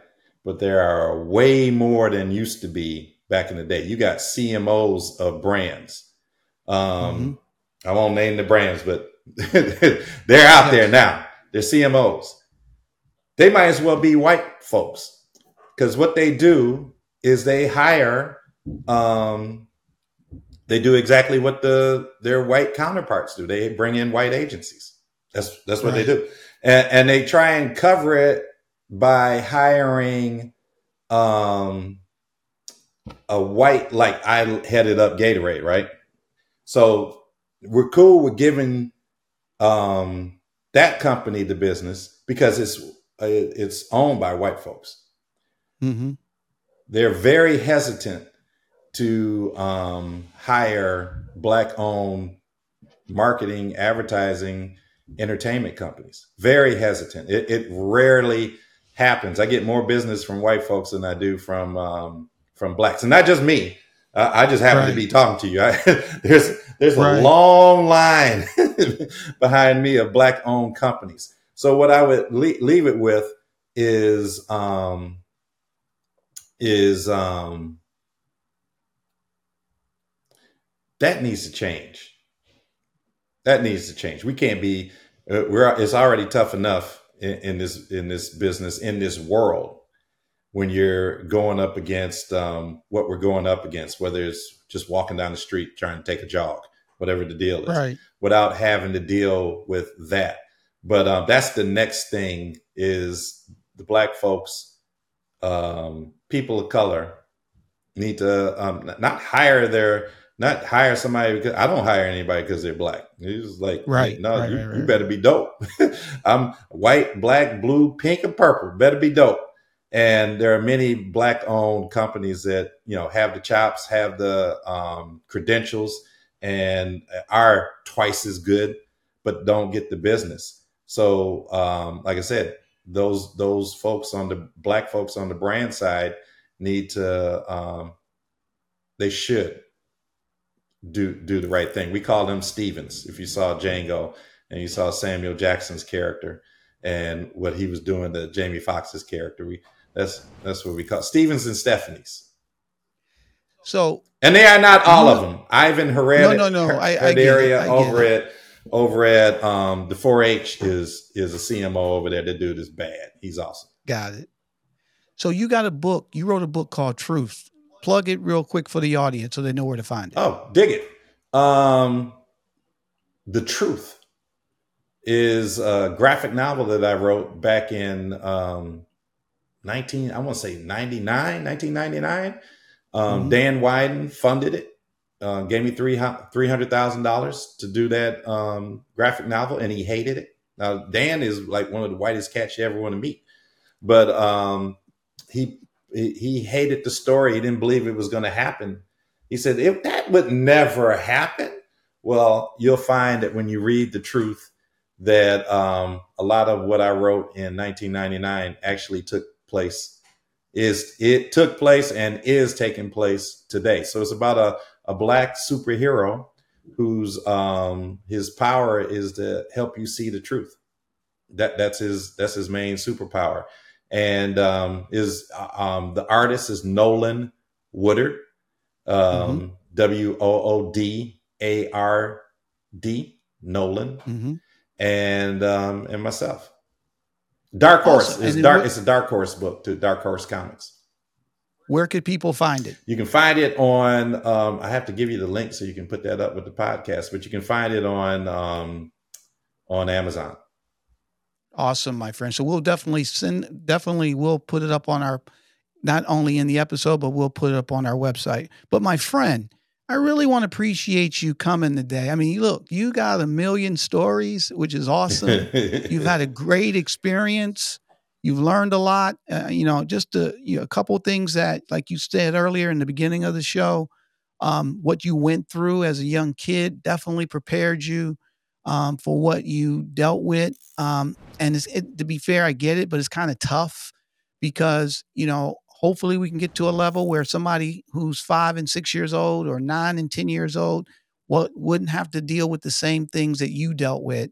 but there are way more than used to be back in the day. You got CMOs of brands. Um, I won't name the brands, but they're out there now. They're CMOs. They might as well be white folks because what they do is they hire. Um, they do exactly what the their white counterparts do. They bring in white agencies. That's that's what Right. they do, and, and they try and cover it by hiring um, a white like I headed up Gatorade, right? So we're cool with giving um, that company the business because it's it's owned by white folks. Mm-hmm. They're very hesitant to um, hire black owned marketing, advertising, entertainment companies. Very hesitant. It, it rarely happens. I get more business from white folks than I do from um, from blacks, and not just me. Uh, I just happen Right. to be talking to you. I, there's there's a long line behind me of black owned companies. So what I would le- leave it with is um, is um, that needs to change. That needs to change. We can't be. Uh, we're. It's already tough enough in, in this in this business in this world when you're going up against um, what we're going up against, whether it's just walking down the street trying to take a jog, whatever the deal is Right. without having to deal with that. But um, that's the next thing is the black folks, um, people of color need to um, not hire their not hire somebody because I don't hire anybody because they're black. It's like Right, no, right, you, right, you better be dope. I'm white, black, blue, pink, and purple. Better be dope. And there are many black owned companies that you know have the chops, have the um, credentials, and are twice as good, but don't get the business. So, um, like I said, those those folks on the black folks on the brand side need to um, they should do do the right thing. We call them Stevens. If you saw Django and you saw Samuel Jackson's character and what he was doing to Jamie Foxx's character, we that's that's what we call Stevens and Stephanie's. So And they are not all of them. Ivan Herrera, No, no, no. I- I get it. I over at um, the 4-H is is a CMO over there. The dude is bad. He's awesome. got it. So you got a book. You wrote a book called Truth. Plug it real quick for the audience so they know where to find it. Oh, dig it. Um, the truth is a graphic novel that I wrote back in um, 19, I want to say 99, 1999. Um, Mhm. Dan Wieden funded it, uh, gave me three $300,000 to do that um, graphic novel, and he hated it. Now, Dan is like one of the whitest cats you ever want to meet. But um, he, he he hated the story. He didn't believe it was going to happen. He said, if that would never happen, well, you'll find that when you read the truth, that um, a lot of what I wrote in 1999 actually took place. Is it took place and is taking place today? So it's about a, a black superhero whose um, his power is to help you see the truth. That that's his that's his main superpower, and um, is um, the artist is Nolan Woodard, um, W O O D A R D Nolan, hmm and um, and myself. Dark Horse Awesome. is dark. what- It's a Dark Horse book to Dark Horse Comics. Where could people find it? You can find it on. Um, I have to give you the link so you can put that up with the podcast, but you can find it on um, on Amazon. Awesome, my friend. So we'll definitely send. Definitely, we'll put it up on our. Not only in the episode, but we'll put it up on our website. But my friend, I really want to appreciate you coming today. I mean, look, you got a million stories, which is awesome. You've had a great experience. You've learned a lot. Uh, you know, just a, you know, a couple things that, like you said earlier in the beginning of the show, um, what you went through as a young kid definitely prepared you um, for what you dealt with. Um, and it, to be fair, I get it, but it's kind of tough because you know, hopefully, we can get to a level where somebody who's five and six years old, or nine and ten years old, what wouldn't have to deal with the same things that you dealt with,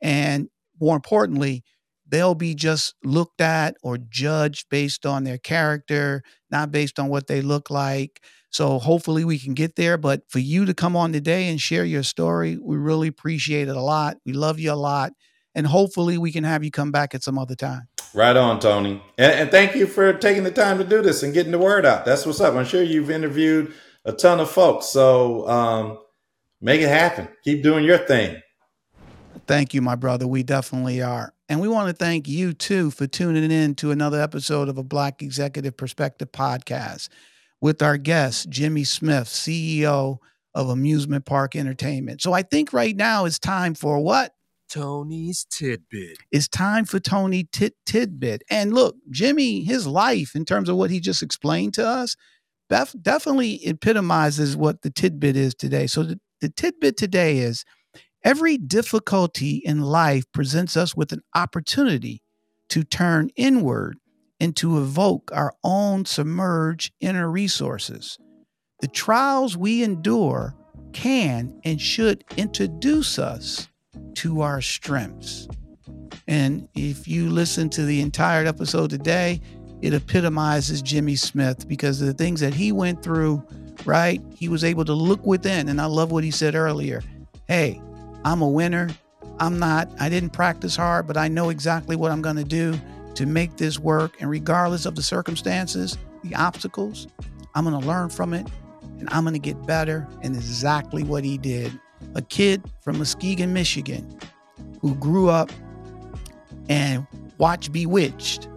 and more importantly, they'll be just looked at or judged based on their character, not based on what they look like. So hopefully we can get there. But for you to come on today and share your story, we really appreciate it a lot. We love you a lot. And hopefully we can have you come back at some other time. Right on, Tony. And, and thank you for taking the time to do this and getting the word out. That's what's up. I'm sure you've interviewed a ton of folks. So um, make it happen. Keep doing your thing. Thank you, my brother. We definitely are. And we want to thank you too for tuning in to another episode of a Black Executive Perspective podcast with our guest, Jimmy Smith, CEO of Amusement Park Entertainment. So I think right now it's time for what? Tony's Tidbit. It's time for Tony Tit Tidbit. And look, Jimmy, his life, in terms of what he just explained to us, def- definitely epitomizes what the tidbit is today. So the, the tidbit today is Every difficulty in life presents us with an opportunity to turn inward and to evoke our own submerged inner resources. The trials we endure can and should introduce us to our strengths. And if you listen to the entire episode today, it epitomizes Jimmy Smith because of the things that he went through, right? He was able to look within. And I love what he said earlier. Hey, I'm a winner. I'm not, I didn't practice hard, but I know exactly what I'm going to do to make this work. And regardless of the circumstances, the obstacles, I'm going to learn from it and I'm going to get better. And exactly what he did. A kid from Muskegon, Michigan, who grew up and watched Bewitched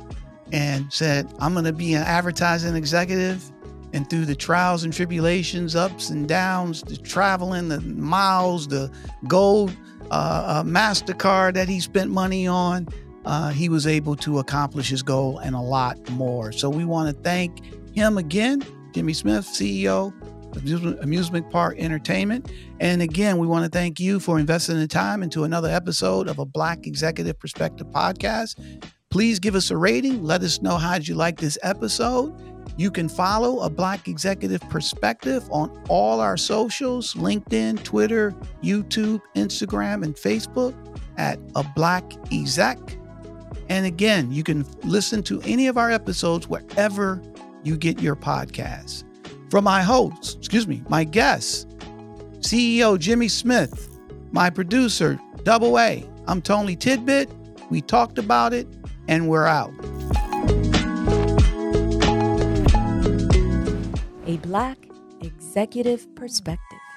and said, I'm going to be an advertising executive and through the trials and tribulations, ups and downs, the traveling, the miles, the gold uh, uh, MasterCard that he spent money on, uh, he was able to accomplish his goal and a lot more. So we want to thank him again, Jimmy Smith, CEO of Amusement Park Entertainment. And again, we want to thank you for investing the time into another episode of a Black Executive Perspective podcast. Please give us a rating. Let us know how you like this episode. You can follow a Black Executive Perspective on all our socials LinkedIn, Twitter, YouTube, Instagram, and Facebook at a Black Exec. And again, you can listen to any of our episodes wherever you get your podcasts. From my host, excuse me, my guest, CEO Jimmy Smith, my producer, Double A, I'm Tony Tidbit. We talked about it, and we're out. Black Executive Perspective.